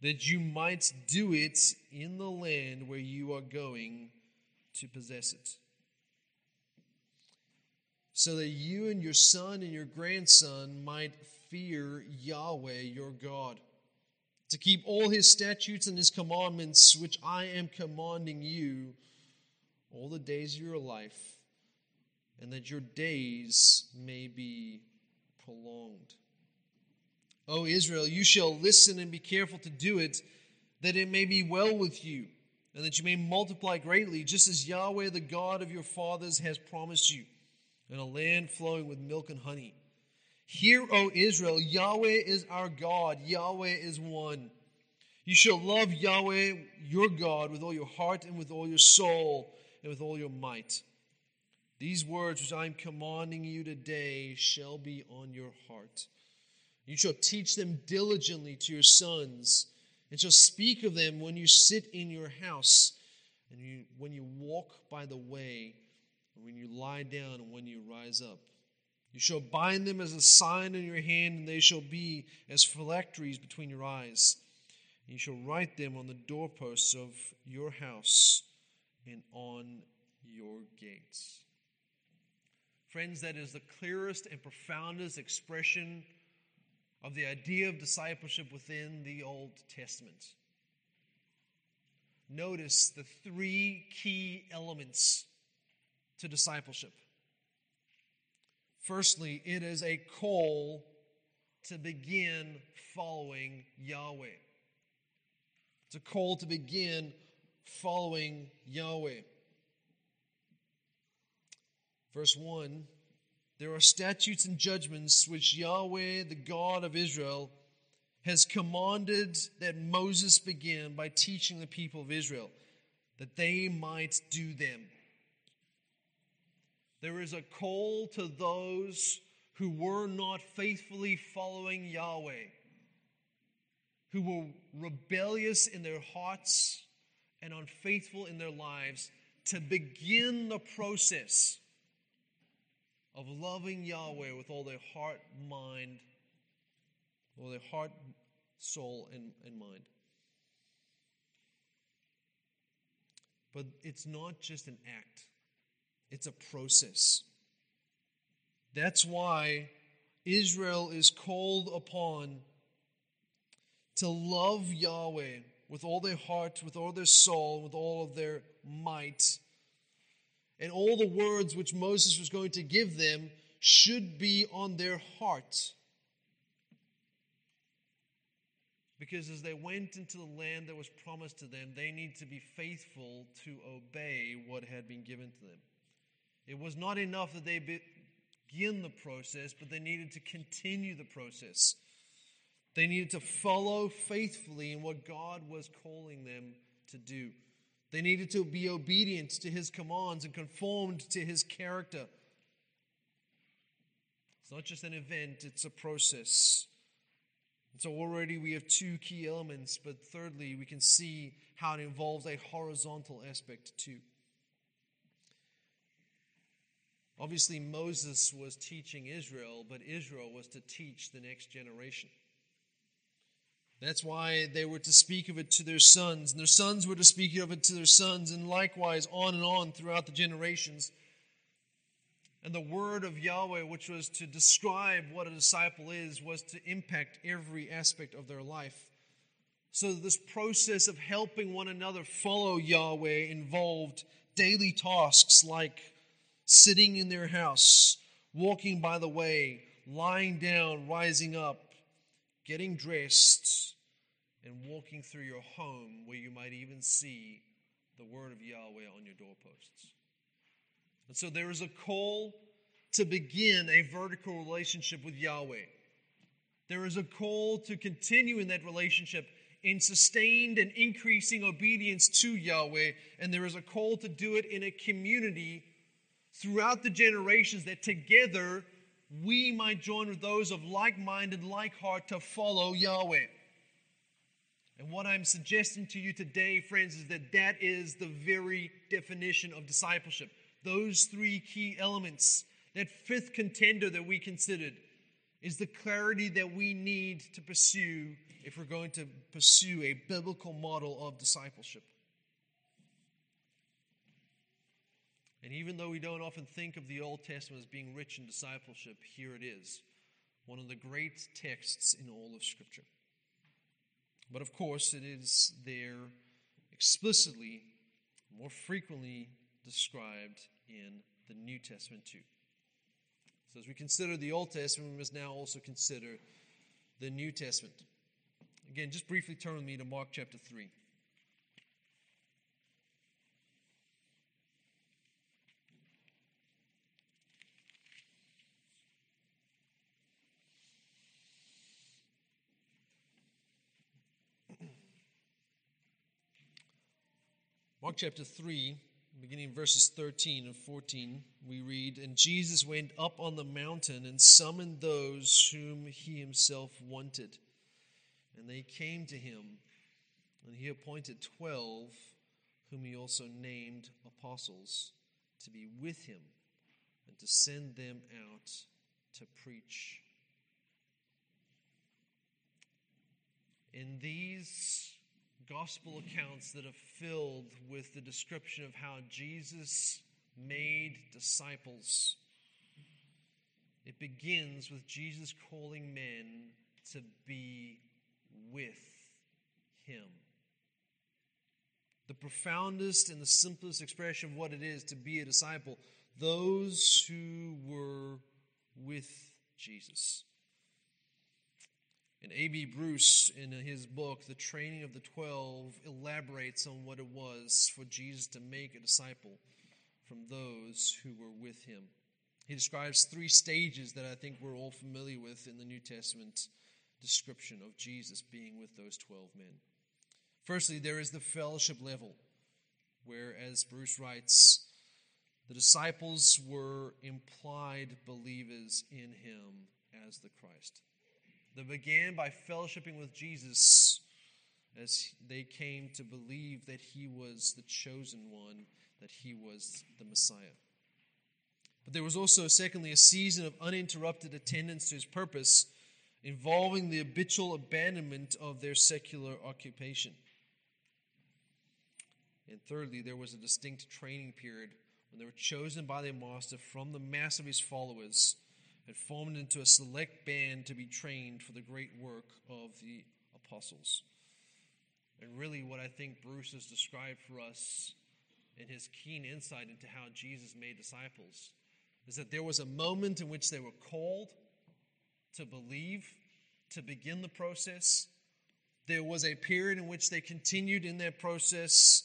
that you might do it in the land where you are going to possess it. So that you and your son and your grandson might fear Yahweh your God, to keep all his statutes and his commandments, which I am commanding you all the days of your life, and that your days may be prolonged. O Israel, you shall listen and be careful to do it, that it may be well with you and that you may multiply greatly, just as Yahweh, the God of your fathers, has promised you, in a land flowing with milk and honey. Hear, O Israel, Yahweh is our God, Yahweh is one. You shall love Yahweh, your God, with all your heart and with all your soul and with all your might. These words which I am commanding you today shall be on your heart. You shall teach them diligently to your sons and shall speak of them when you sit in your house, and you, when you walk by the way, and when you lie down, and when you rise up. You shall bind them as a sign in your hand, and they shall be as phylacteries between your eyes. And you shall write them on the doorposts of your house and on your gates. Friends, that is the clearest and profoundest expression of the idea of discipleship within the Old Testament. Notice the three key elements to discipleship. Firstly, it is a call to begin following Yahweh. It's a call to begin following Yahweh. Verse 1 there are statutes and judgments which Yahweh, the God of Israel, has commanded that Moses begin by teaching the people of Israel, that they might do them. There is a call to those who were not faithfully following Yahweh, who were rebellious in their hearts and unfaithful in their lives, to begin the process of loving Yahweh with all their heart, mind, all their heart, soul, and, and mind. But it's not just an act, it's a process. That's why Israel is called upon to love Yahweh with all their heart, with all their soul, with all of their might and all the words which Moses was going to give them should be on their heart. Because as they went into the land that was promised to them, they need to be faithful to obey what had been given to them. It was not enough that they begin the process, but they needed to continue the process. They needed to follow faithfully in what God was calling them to do. They needed to be obedient to his commands and conformed to his character. It's not just an event, it's a process. So already we have two key elements, but thirdly, we can see how it involves a horizontal aspect too. Obviously, Moses was teaching Israel, but Israel was to teach the next generation. That's why they were to speak of it to their sons, and their sons were to speak of it to their sons, and likewise on and on throughout the generations. And the word of Yahweh, which was to describe what a disciple is, was to impact every aspect of their life. So, this process of helping one another follow Yahweh involved daily tasks like sitting in their house, walking by the way, lying down, rising up, getting dressed, and walking through your home where you might even see the word of Yahweh on your doorposts. And so there is a call to begin a vertical relationship with Yahweh. There is a call to continue in that relationship in sustained and increasing obedience to Yahweh, and there is a call to do it in a community throughout the generations that together we might join with those of like mind and like heart to follow Yahweh. And what I'm suggesting to you today, friends, is that that is the very definition of discipleship. Those three key elements, that fifth contender that we considered, is the clarity that we need to pursue if we're going to pursue a biblical model of discipleship. And even though we don't often think of the Old Testament as being rich in discipleship, here it is one of the great texts in all of Scripture. But of course, it is there explicitly, more frequently described in the New Testament too. So, as we consider the Old Testament, we must now also consider the New Testament. Again, just briefly turn with me to Mark chapter 3. Mark chapter 3, beginning verses 13 and 14, we read And Jesus went up on the mountain and summoned those whom he himself wanted. And they came to him, and he appointed twelve, whom he also named apostles, to be with him and to send them out to preach. In these gospel accounts that are filled with the description of how Jesus made disciples. It begins with Jesus calling men to be with Him. The profoundest and the simplest expression of what it is to be a disciple, those who were with Jesus. And A.B. Bruce, in his book, The Training of the Twelve, elaborates on what it was for Jesus to make a disciple from those who were with him. He describes three stages that I think we're all familiar with in the New Testament description of Jesus being with those 12 men. Firstly, there is the fellowship level, where, as Bruce writes, the disciples were implied believers in him as the Christ. They began by fellowshipping with Jesus as they came to believe that he was the chosen one, that he was the Messiah. But there was also, secondly, a season of uninterrupted attendance to his purpose involving the habitual abandonment of their secular occupation. And thirdly, there was a distinct training period when they were chosen by their master from the mass of his followers and formed into a select band to be trained for the great work of the apostles. And really, what I think Bruce has described for us in his keen insight into how Jesus made disciples is that there was a moment in which they were called to believe, to begin the process. There was a period in which they continued in their process.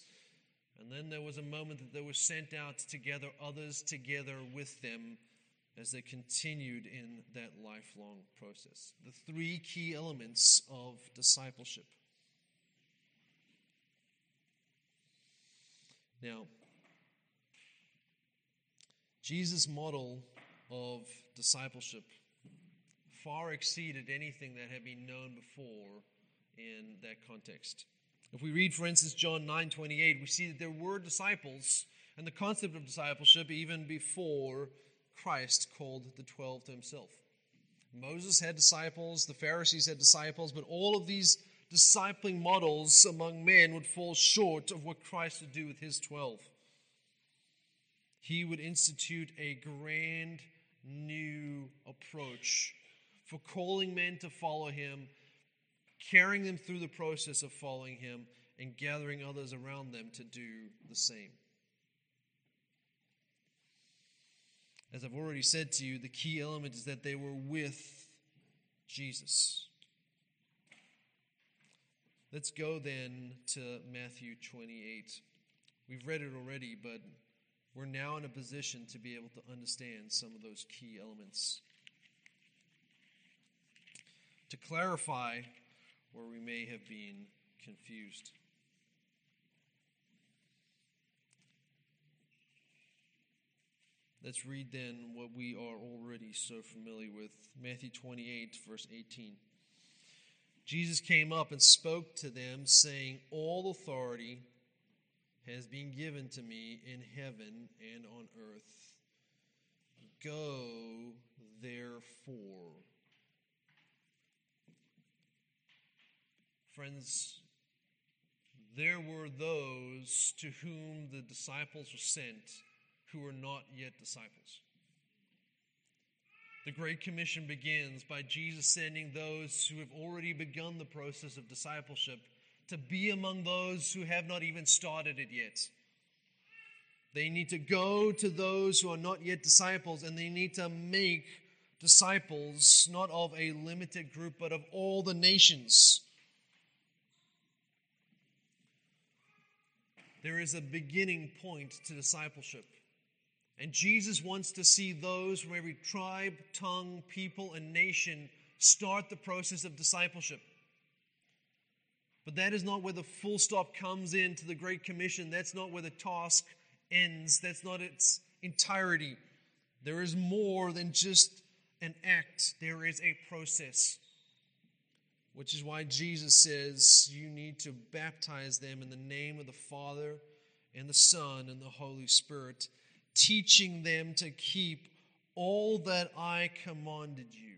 And then there was a moment that they were sent out to gather others together with them as they continued in that lifelong process. The three key elements of discipleship. Now, Jesus' model of discipleship far exceeded anything that had been known before in that context. If we read, for instance, John 9 28, we see that there were disciples and the concept of discipleship even before Christ called the 12 to himself. Moses had disciples, the Pharisees had disciples, but all of these discipling models among men would fall short of what Christ would do with his 12. he would institute a grand new approach for calling men to follow him, carrying them through the process of following him, and gathering others around them to do the same. As I've already said to you, the key element is that they were with Jesus. Let's go then to Matthew 28. We've read it already, but we're now in a position to be able to understand some of those key elements. To clarify where we may have been confused. Let's read then what we are already so familiar with Matthew 28, verse 18. Jesus came up and spoke to them, saying, All authority has been given to me in heaven and on earth. Go, therefore. Friends, there were those to whom the disciples were sent who were not yet disciples. The Great Commission begins by Jesus sending those who have already begun the process of discipleship to be among those who have not even started it yet. They need to go to those who are not yet disciples and they need to make disciples not of a limited group but of all the nations. There is a beginning point to discipleship. And Jesus wants to see those from every tribe, tongue, people, and nation start the process of discipleship. But that is not where the full stop comes into the Great Commission. That's not where the task ends. That's not its entirety. There is more than just an act, there is a process. Which is why Jesus says you need to baptize them in the name of the Father and the Son and the Holy Spirit, teaching them to keep all that I commanded you.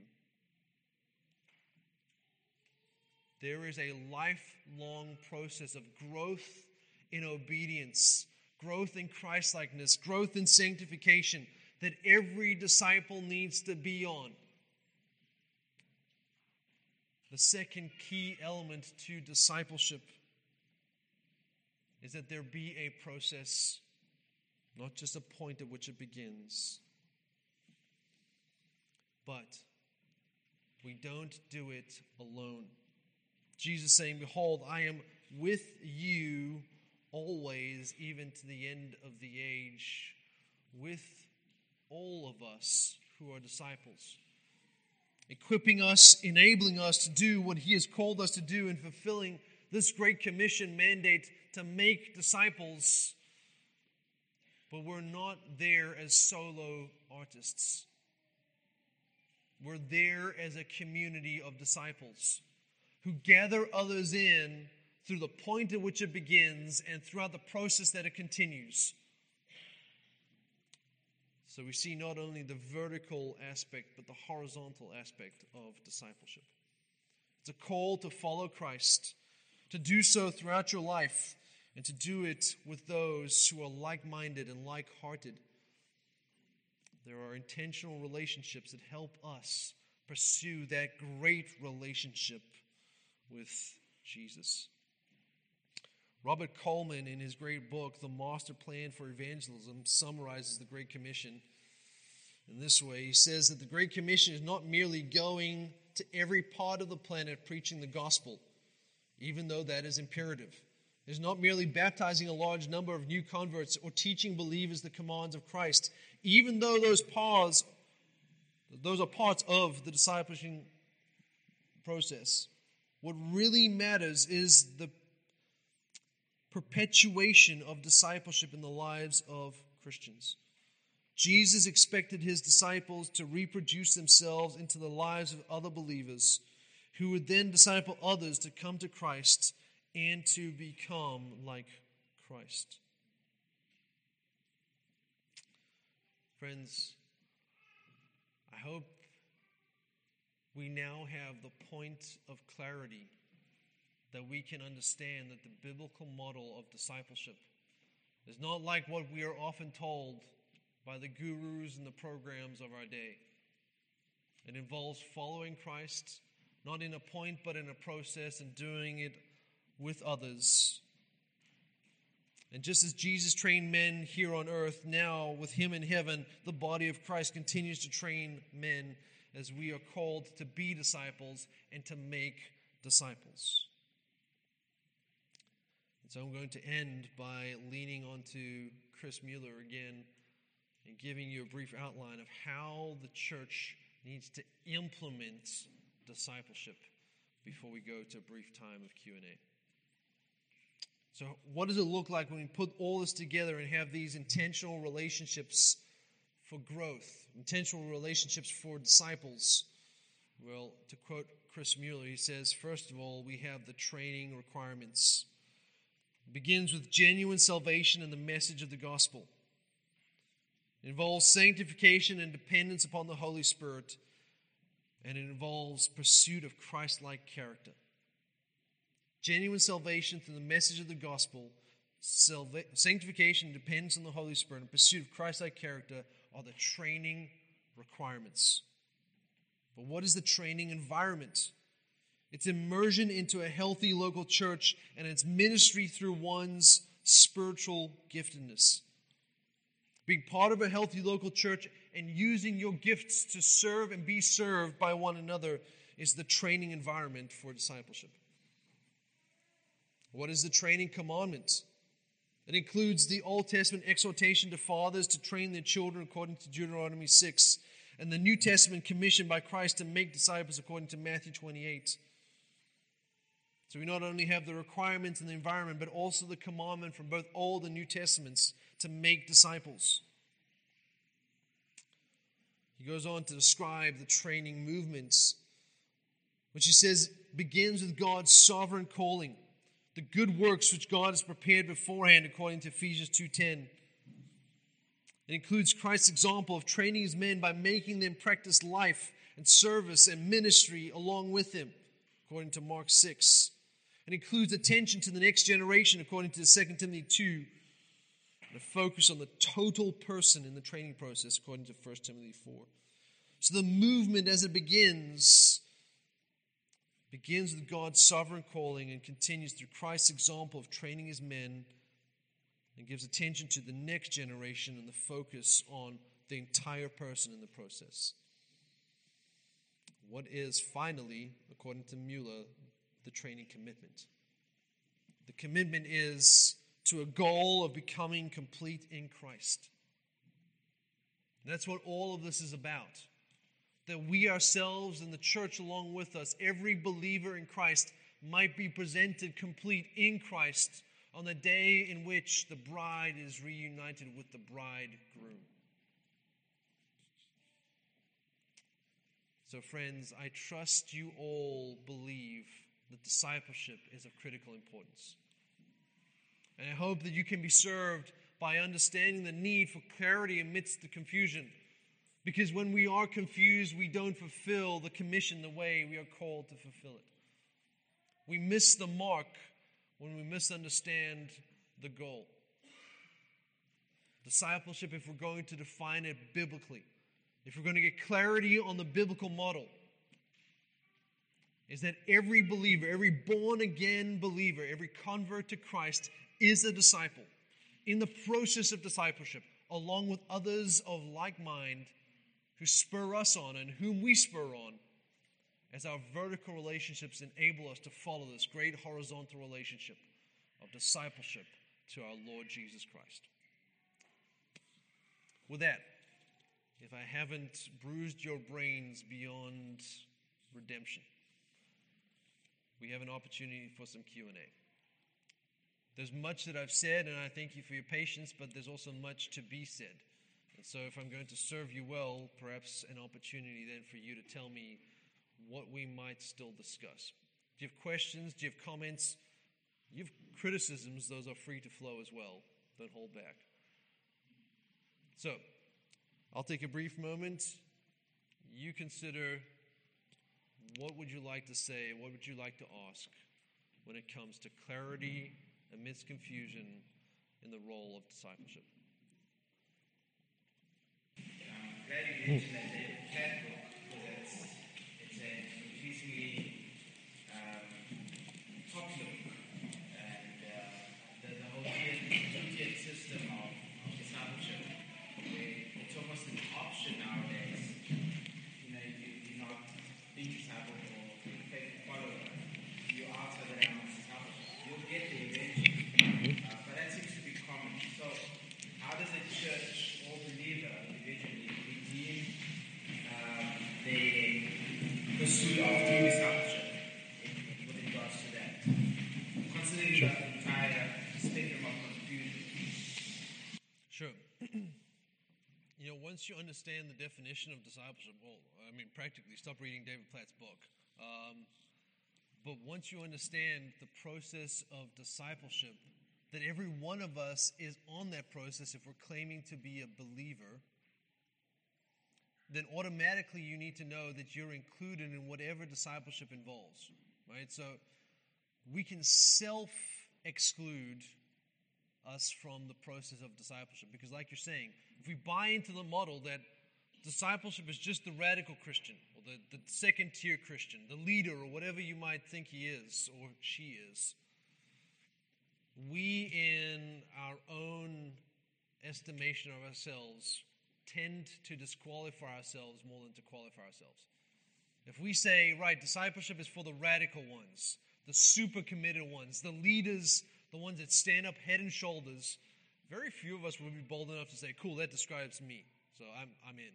There is a lifelong process of growth in obedience, growth in Christlikeness, growth in sanctification that every disciple needs to be on. The second key element to discipleship is that there be a process, not just a point at which it begins. But we don't do it alone. Jesus saying, Behold, I am with you always, even to the end of the age, with all of us who are disciples. Equipping us, enabling us to do what He has called us to do, and fulfilling this great commission mandate to make disciples. But we're not there as solo artists. We're there as a community of disciples who gather others in through the point at which it begins and throughout the process that it continues. So we see not only the vertical aspect, but the horizontal aspect of discipleship. It's a call to follow Christ, to do so throughout your life, and to do it with those who are like minded and like hearted. There are intentional relationships that help us pursue that great relationship with Jesus. Robert Coleman, in his great book, The Master Plan for Evangelism, summarizes the Great Commission in this way. He says that the Great Commission is not merely going to every part of the planet preaching the gospel, even though that is imperative. Is not merely baptizing a large number of new converts or teaching believers the commands of Christ, even though those parts, those are parts of the discipleship process. What really matters is the perpetuation of discipleship in the lives of Christians. Jesus expected his disciples to reproduce themselves into the lives of other believers who would then disciple others to come to Christ and to become like Christ. Friends, I hope we now have the point of clarity that we can understand that the biblical model of discipleship is not like what we are often told by the gurus and the programs of our day. It involves following Christ, not in a point, but in a process, and doing it with others. And just as Jesus trained men here on earth, now with Him in heaven, the body of Christ continues to train men as we are called to be disciples and to make disciples. And so I'm going to end by leaning onto Chris Mueller again and giving you a brief outline of how the church needs to implement discipleship before we go to a brief time of Q&A. So, what does it look like when we put all this together and have these intentional relationships for growth, intentional relationships for disciples? Well, to quote Chris Mueller, he says, first of all, we have the training requirements. It begins with genuine salvation and the message of the gospel. It involves sanctification and dependence upon the Holy Spirit, and it involves pursuit of Christ like character. Genuine salvation through the message of the gospel, sanctification, depends on the Holy Spirit, and pursuit of Christ like character are the training requirements. But what is the training environment? It's immersion into a healthy local church and its ministry through one's spiritual giftedness. Being part of a healthy local church and using your gifts to serve and be served by one another is the training environment for discipleship. What is the training commandment? It includes the Old Testament exhortation to fathers to train their children according to Deuteronomy 6, and the New Testament commission by Christ to make disciples according to Matthew 28. So we not only have the requirements and the environment, but also the commandment from both Old and New Testaments to make disciples. He goes on to describe the training movements, which he says begins with God's sovereign calling the good works which God has prepared beforehand according to Ephesians 2:10. It includes Christ's example of training his men by making them practice life and service and ministry along with him, according to Mark 6. It includes attention to the next generation, according to 2 Timothy 2, and a focus on the total person in the training process, according to 1 Timothy 4. So the movement as it begins begins with God's sovereign calling and continues through Christ's example of training his men and gives attention to the next generation and the focus on the entire person in the process. What is finally, according to Mueller, the training commitment? The commitment is to a goal of becoming complete in Christ. That's what all of this is about that we ourselves and the church along with us, every believer in Christ, might be presented complete in Christ on the day in which the bride is reunited with the bridegroom. So, friends, I trust you all believe that discipleship is of critical importance. And I hope that you can be served by understanding the need for clarity amidst the confusion because when we are confused, we don't fulfill the commission the way we are called to fulfill it. We miss the mark when we misunderstand the goal. Discipleship, if we're going to define it biblically, if we're going to get clarity on the biblical model, is that every believer, every born again believer, every convert to Christ is a disciple in the process of discipleship, along with others of like mind who spur us on and whom we spur on as our vertical relationships enable us to follow this great horizontal relationship of discipleship to our Lord Jesus Christ. With that, if I haven't bruised your brains beyond redemption, we have an opportunity for some Q&A. There's much that I've said and I thank you for your patience, but there's also much to be said. So, if I'm going to serve you well, perhaps an opportunity then for you to tell me what we might still discuss. Do you have questions? Do you have comments? You have criticisms, those are free to flow as well. Don't hold back. So, I'll take a brief moment. You consider what would you like to say? What would you like to ask when it comes to clarity amidst confusion in the role of discipleship? That. David Platt book because it's, it's an increasingly once you understand the definition of discipleship, well, I mean, practically, stop reading David Platt's book. Um, but once you understand the process of discipleship, that every one of us is on that process if we're claiming to be a believer, then automatically you need to know that you're included in whatever discipleship involves, right? So we can self exclude us from the process of discipleship. Because, like you're saying, if we buy into the model that discipleship is just the radical Christian or the, the second tier Christian, the leader or whatever you might think he is or she is, we, in our own estimation of ourselves, tend to disqualify ourselves more than to qualify ourselves. If we say, right, discipleship is for the radical ones, the super committed ones, the leaders, the ones that stand up head and shoulders, very few of us would be bold enough to say, cool, that describes me. So I'm, I'm in.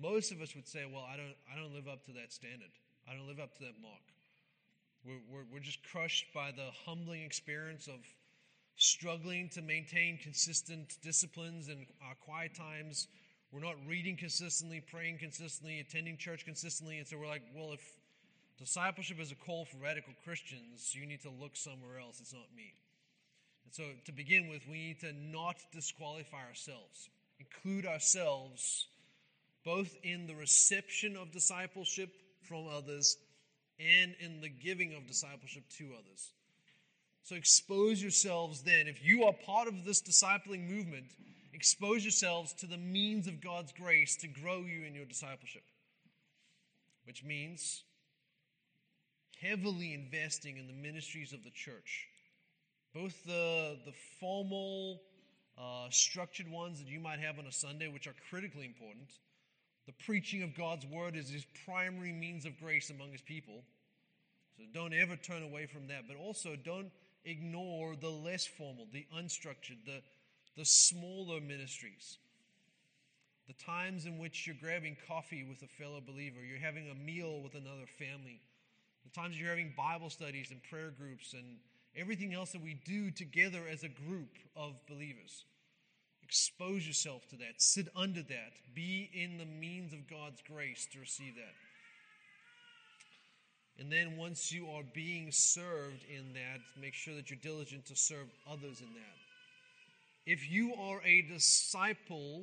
Most of us would say, well, I don't, I don't live up to that standard. I don't live up to that mark. We're, we're, we're just crushed by the humbling experience of struggling to maintain consistent disciplines in our quiet times. We're not reading consistently, praying consistently, attending church consistently. And so we're like, well, if discipleship is a call for radical Christians, you need to look somewhere else. It's not me. And so to begin with, we need to not disqualify ourselves, include ourselves both in the reception of discipleship from others and in the giving of discipleship to others. So expose yourselves then. If you are part of this discipling movement, expose yourselves to the means of God's grace to grow you in your discipleship, which means heavily investing in the ministries of the church, both the, the formal, uh, structured ones that you might have on a Sunday, which are critically important. The preaching of God's word is his primary means of grace among his people. So don't ever turn away from that. But also don't ignore the less formal, the unstructured, the, the smaller ministries. The times in which you're grabbing coffee with a fellow believer, you're having a meal with another family, the times you're having Bible studies and prayer groups and everything else that we do together as a group of believers. Expose yourself to that, sit under that, be in the means of God's grace to receive that. And then once you are being served in that, make sure that you're diligent to serve others in that. If you are a disciple,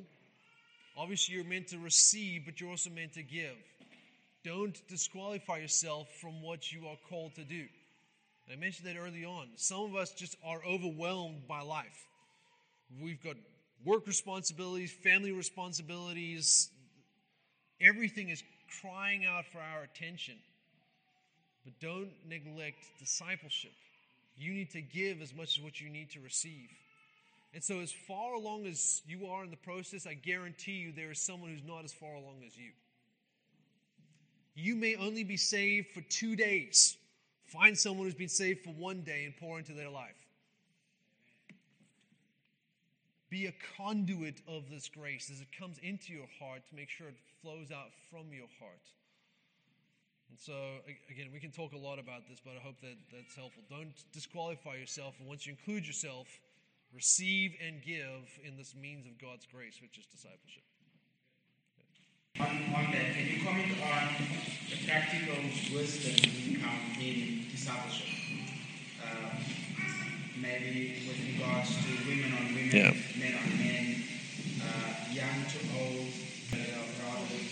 obviously you're meant to receive, but you're also meant to give. Don't disqualify yourself from what you are called to do. I mentioned that early on. Some of us just are overwhelmed by life. We've got work responsibilities, family responsibilities. Everything is crying out for our attention. But don't neglect discipleship. You need to give as much as what you need to receive. And so, as far along as you are in the process, I guarantee you there is someone who's not as far along as you. You may only be saved for two days. Find someone who's been saved for one day and pour into their life. Be a conduit of this grace as it comes into your heart to make sure it flows out from your heart. And so, again, we can talk a lot about this, but I hope that that's helpful. Don't disqualify yourself. And once you include yourself, receive and give in this means of God's grace, which is discipleship. On, on that, can you comment on practical wisdom you count in discipleship? Uh, maybe with regards to women on women, Yeah. men on men, uh, young to old, uh, rather than,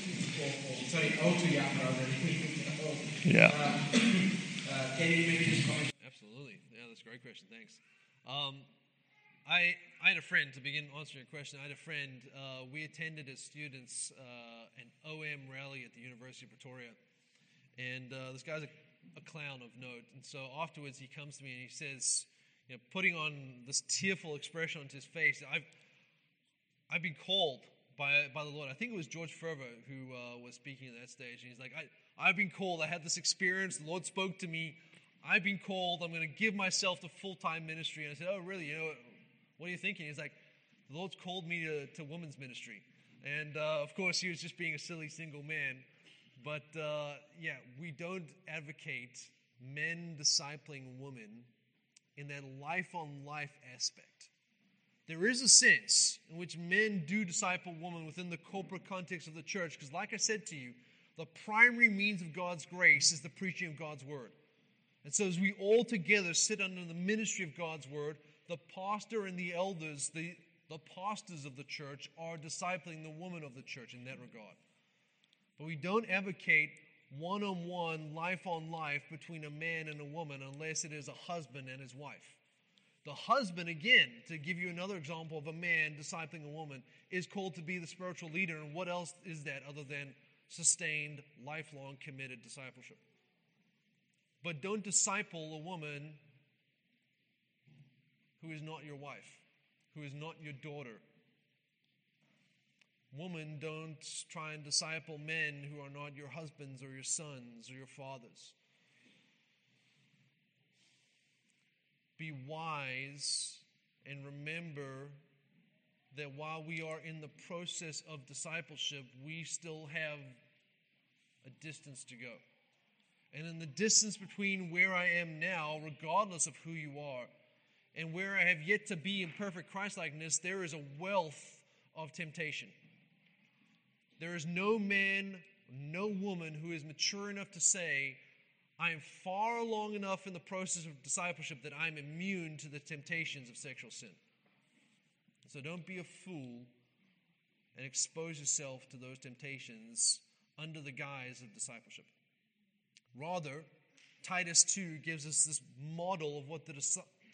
or, or, sorry, old to young rather than old. Yeah. Uh, uh, can you maybe just comment? Absolutely. Yeah, that's a great question. Thanks. Um, I, I had a friend, to begin answering your question, I had a friend, uh, we attended as students uh, an OM rally at the University of Pretoria. And uh, this guy's a, a, clown of note. And so afterwards he comes to me and he says, you know, putting on this tearful expression onto his face, I've, I've been called by, by the Lord. I think it was George Verwer who uh, was speaking at that stage. And he's like, I, I've been called. I had this experience. The Lord spoke to me. I've been called. I'm going to give myself to full time ministry. And I said, Oh, really? You know, what are you thinking? He's like, The Lord's called me to, to women's ministry. And uh, of course, he was just being a silly single man. But uh, yeah, we don't advocate men discipling women in that life on life aspect. There is a sense in which men do disciple women within the corporate context of the church, because, like I said to you, the primary means of God's grace is the preaching of God's word. And so, as we all together sit under the ministry of God's word, the pastor and the elders, the, the pastors of the church, are discipling the woman of the church in that regard. But we don't advocate one on one, life on life between a man and a woman unless it is a husband and his wife. The husband, again, to give you another example of a man discipling a woman, is called to be the spiritual leader. And what else is that other than sustained, lifelong, committed discipleship? But don't disciple a woman who is not your wife, who is not your daughter. Woman, don't try and disciple men who are not your husbands or your sons or your fathers. Be wise and remember that while we are in the process of discipleship, we still have a distance to go. And in the distance between where I am now, regardless of who you are, and where I have yet to be in perfect Christlikeness, there is a wealth of temptation. There is no man, no woman who is mature enough to say, I am far along enough in the process of discipleship that I'm immune to the temptations of sexual sin. So don't be a fool and expose yourself to those temptations under the guise of discipleship. Rather, Titus 2 gives us this model of what the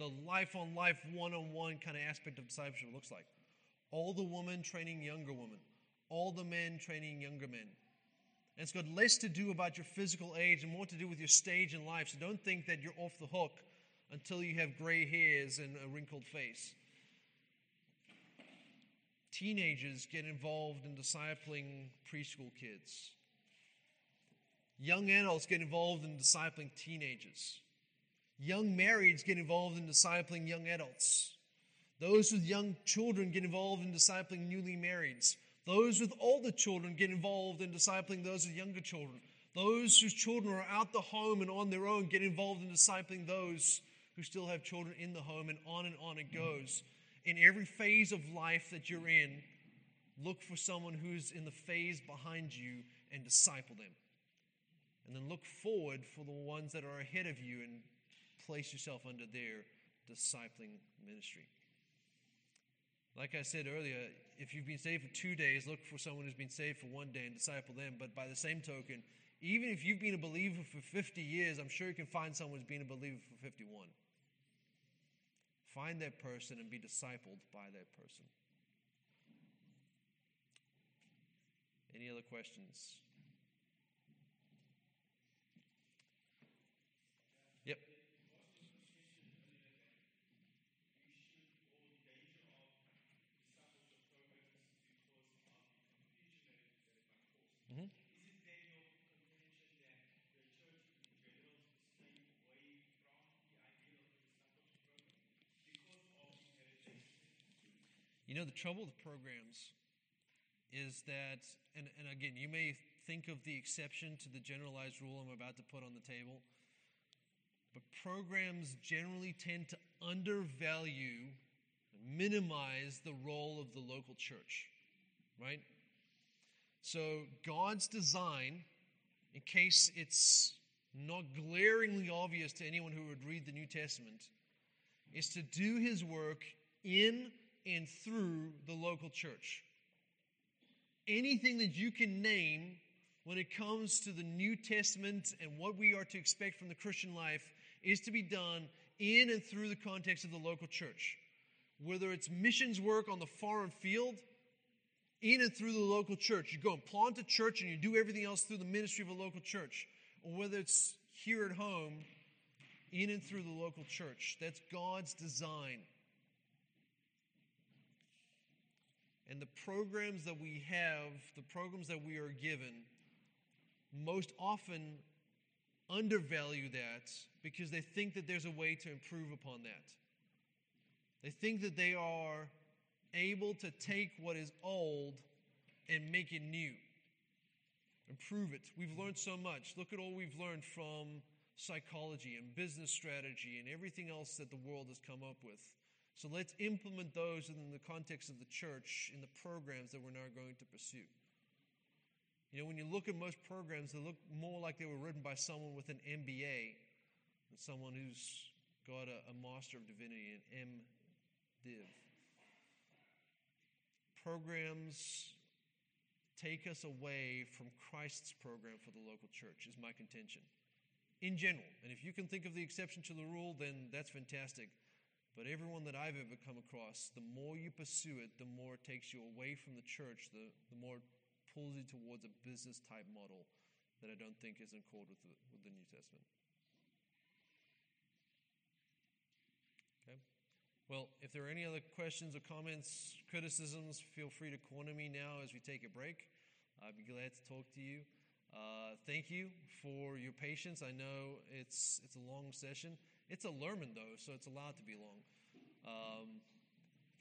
the life on life, one on one kind of aspect of discipleship looks like. All the women training younger women, the men training younger men. And it's got less to do about your physical age and more to do with your stage in life. So don't think that you're off the hook until you have gray hairs and a wrinkled face. Teenagers get involved in discipling preschool kids. Young adults get involved in discipling teenagers. Young marrieds get involved in discipling young adults. Those with young children get involved in discipling newly marrieds. Those with older children get involved in discipling those with younger children. Those whose children are out the home and on their own get involved in discipling those who still have children in the home, and on and on it goes. In every phase of life that you're in, look for someone who's in the phase behind you and disciple them. And then look forward for the ones that are ahead of you and place yourself under their discipling ministry. Like I said earlier, if you've been saved for two days, look for someone who's been saved for one day and disciple them. But by the same token, even if you've been a believer for 50 years, I'm sure you can find someone who's been a believer for 51. Find that person and be discipled by that person. Any other questions? Know, the trouble with programs is that, and, and again, you may think of the exception to the generalized rule I'm about to put on the table, but programs generally tend to undervalue, minimize the role of the local church, right? So, God's design, in case it's not glaringly obvious to anyone who would read the New Testament, is to do his work in and through the local church. Anything that you can name when it comes to the New Testament and what we are to expect from the Christian life is to be done in and through the context of the local church. whether it's missions work on the foreign field, in and through the local church. You go and plant a church and you do everything else through the ministry of a local church, or whether it's here at home, in and through the local church. That's God's design. And the programs that we have, the programs that we are given, most often undervalue that because they think that there's a way to improve upon that. They think that they are able to take what is old and make it new, improve it. We've learned so much. Look at all we've learned from psychology and business strategy and everything else that the world has come up with. So let's implement those within the context of the church in the programs that we're now going to pursue. You know, when you look at most programs, they look more like they were written by someone with an MBA than someone who's got a, a Master of Divinity, an MDiv. Programs take us away from Christ's program for the local church, is my contention. In general. And if you can think of the exception to the rule, then that's fantastic. But everyone that I've ever come across, the more you pursue it, the more it takes you away from the church, the, the more it pulls you towards a business type model that I don't think is in accord with the, with the New Testament. Okay? Well, if there are any other questions or comments, criticisms, feel free to corner me now as we take a break. I'd be glad to talk to you. Uh, thank you for your patience. I know it's it's a long session. It's a Lerman though, so it's allowed to be long. Um,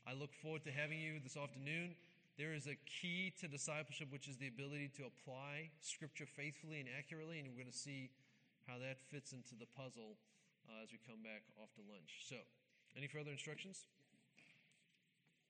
I look forward to having you this afternoon. There is a key to discipleship, which is the ability to apply Scripture faithfully and accurately, and we're going to see how that fits into the puzzle uh, as we come back after lunch. So, any further instructions?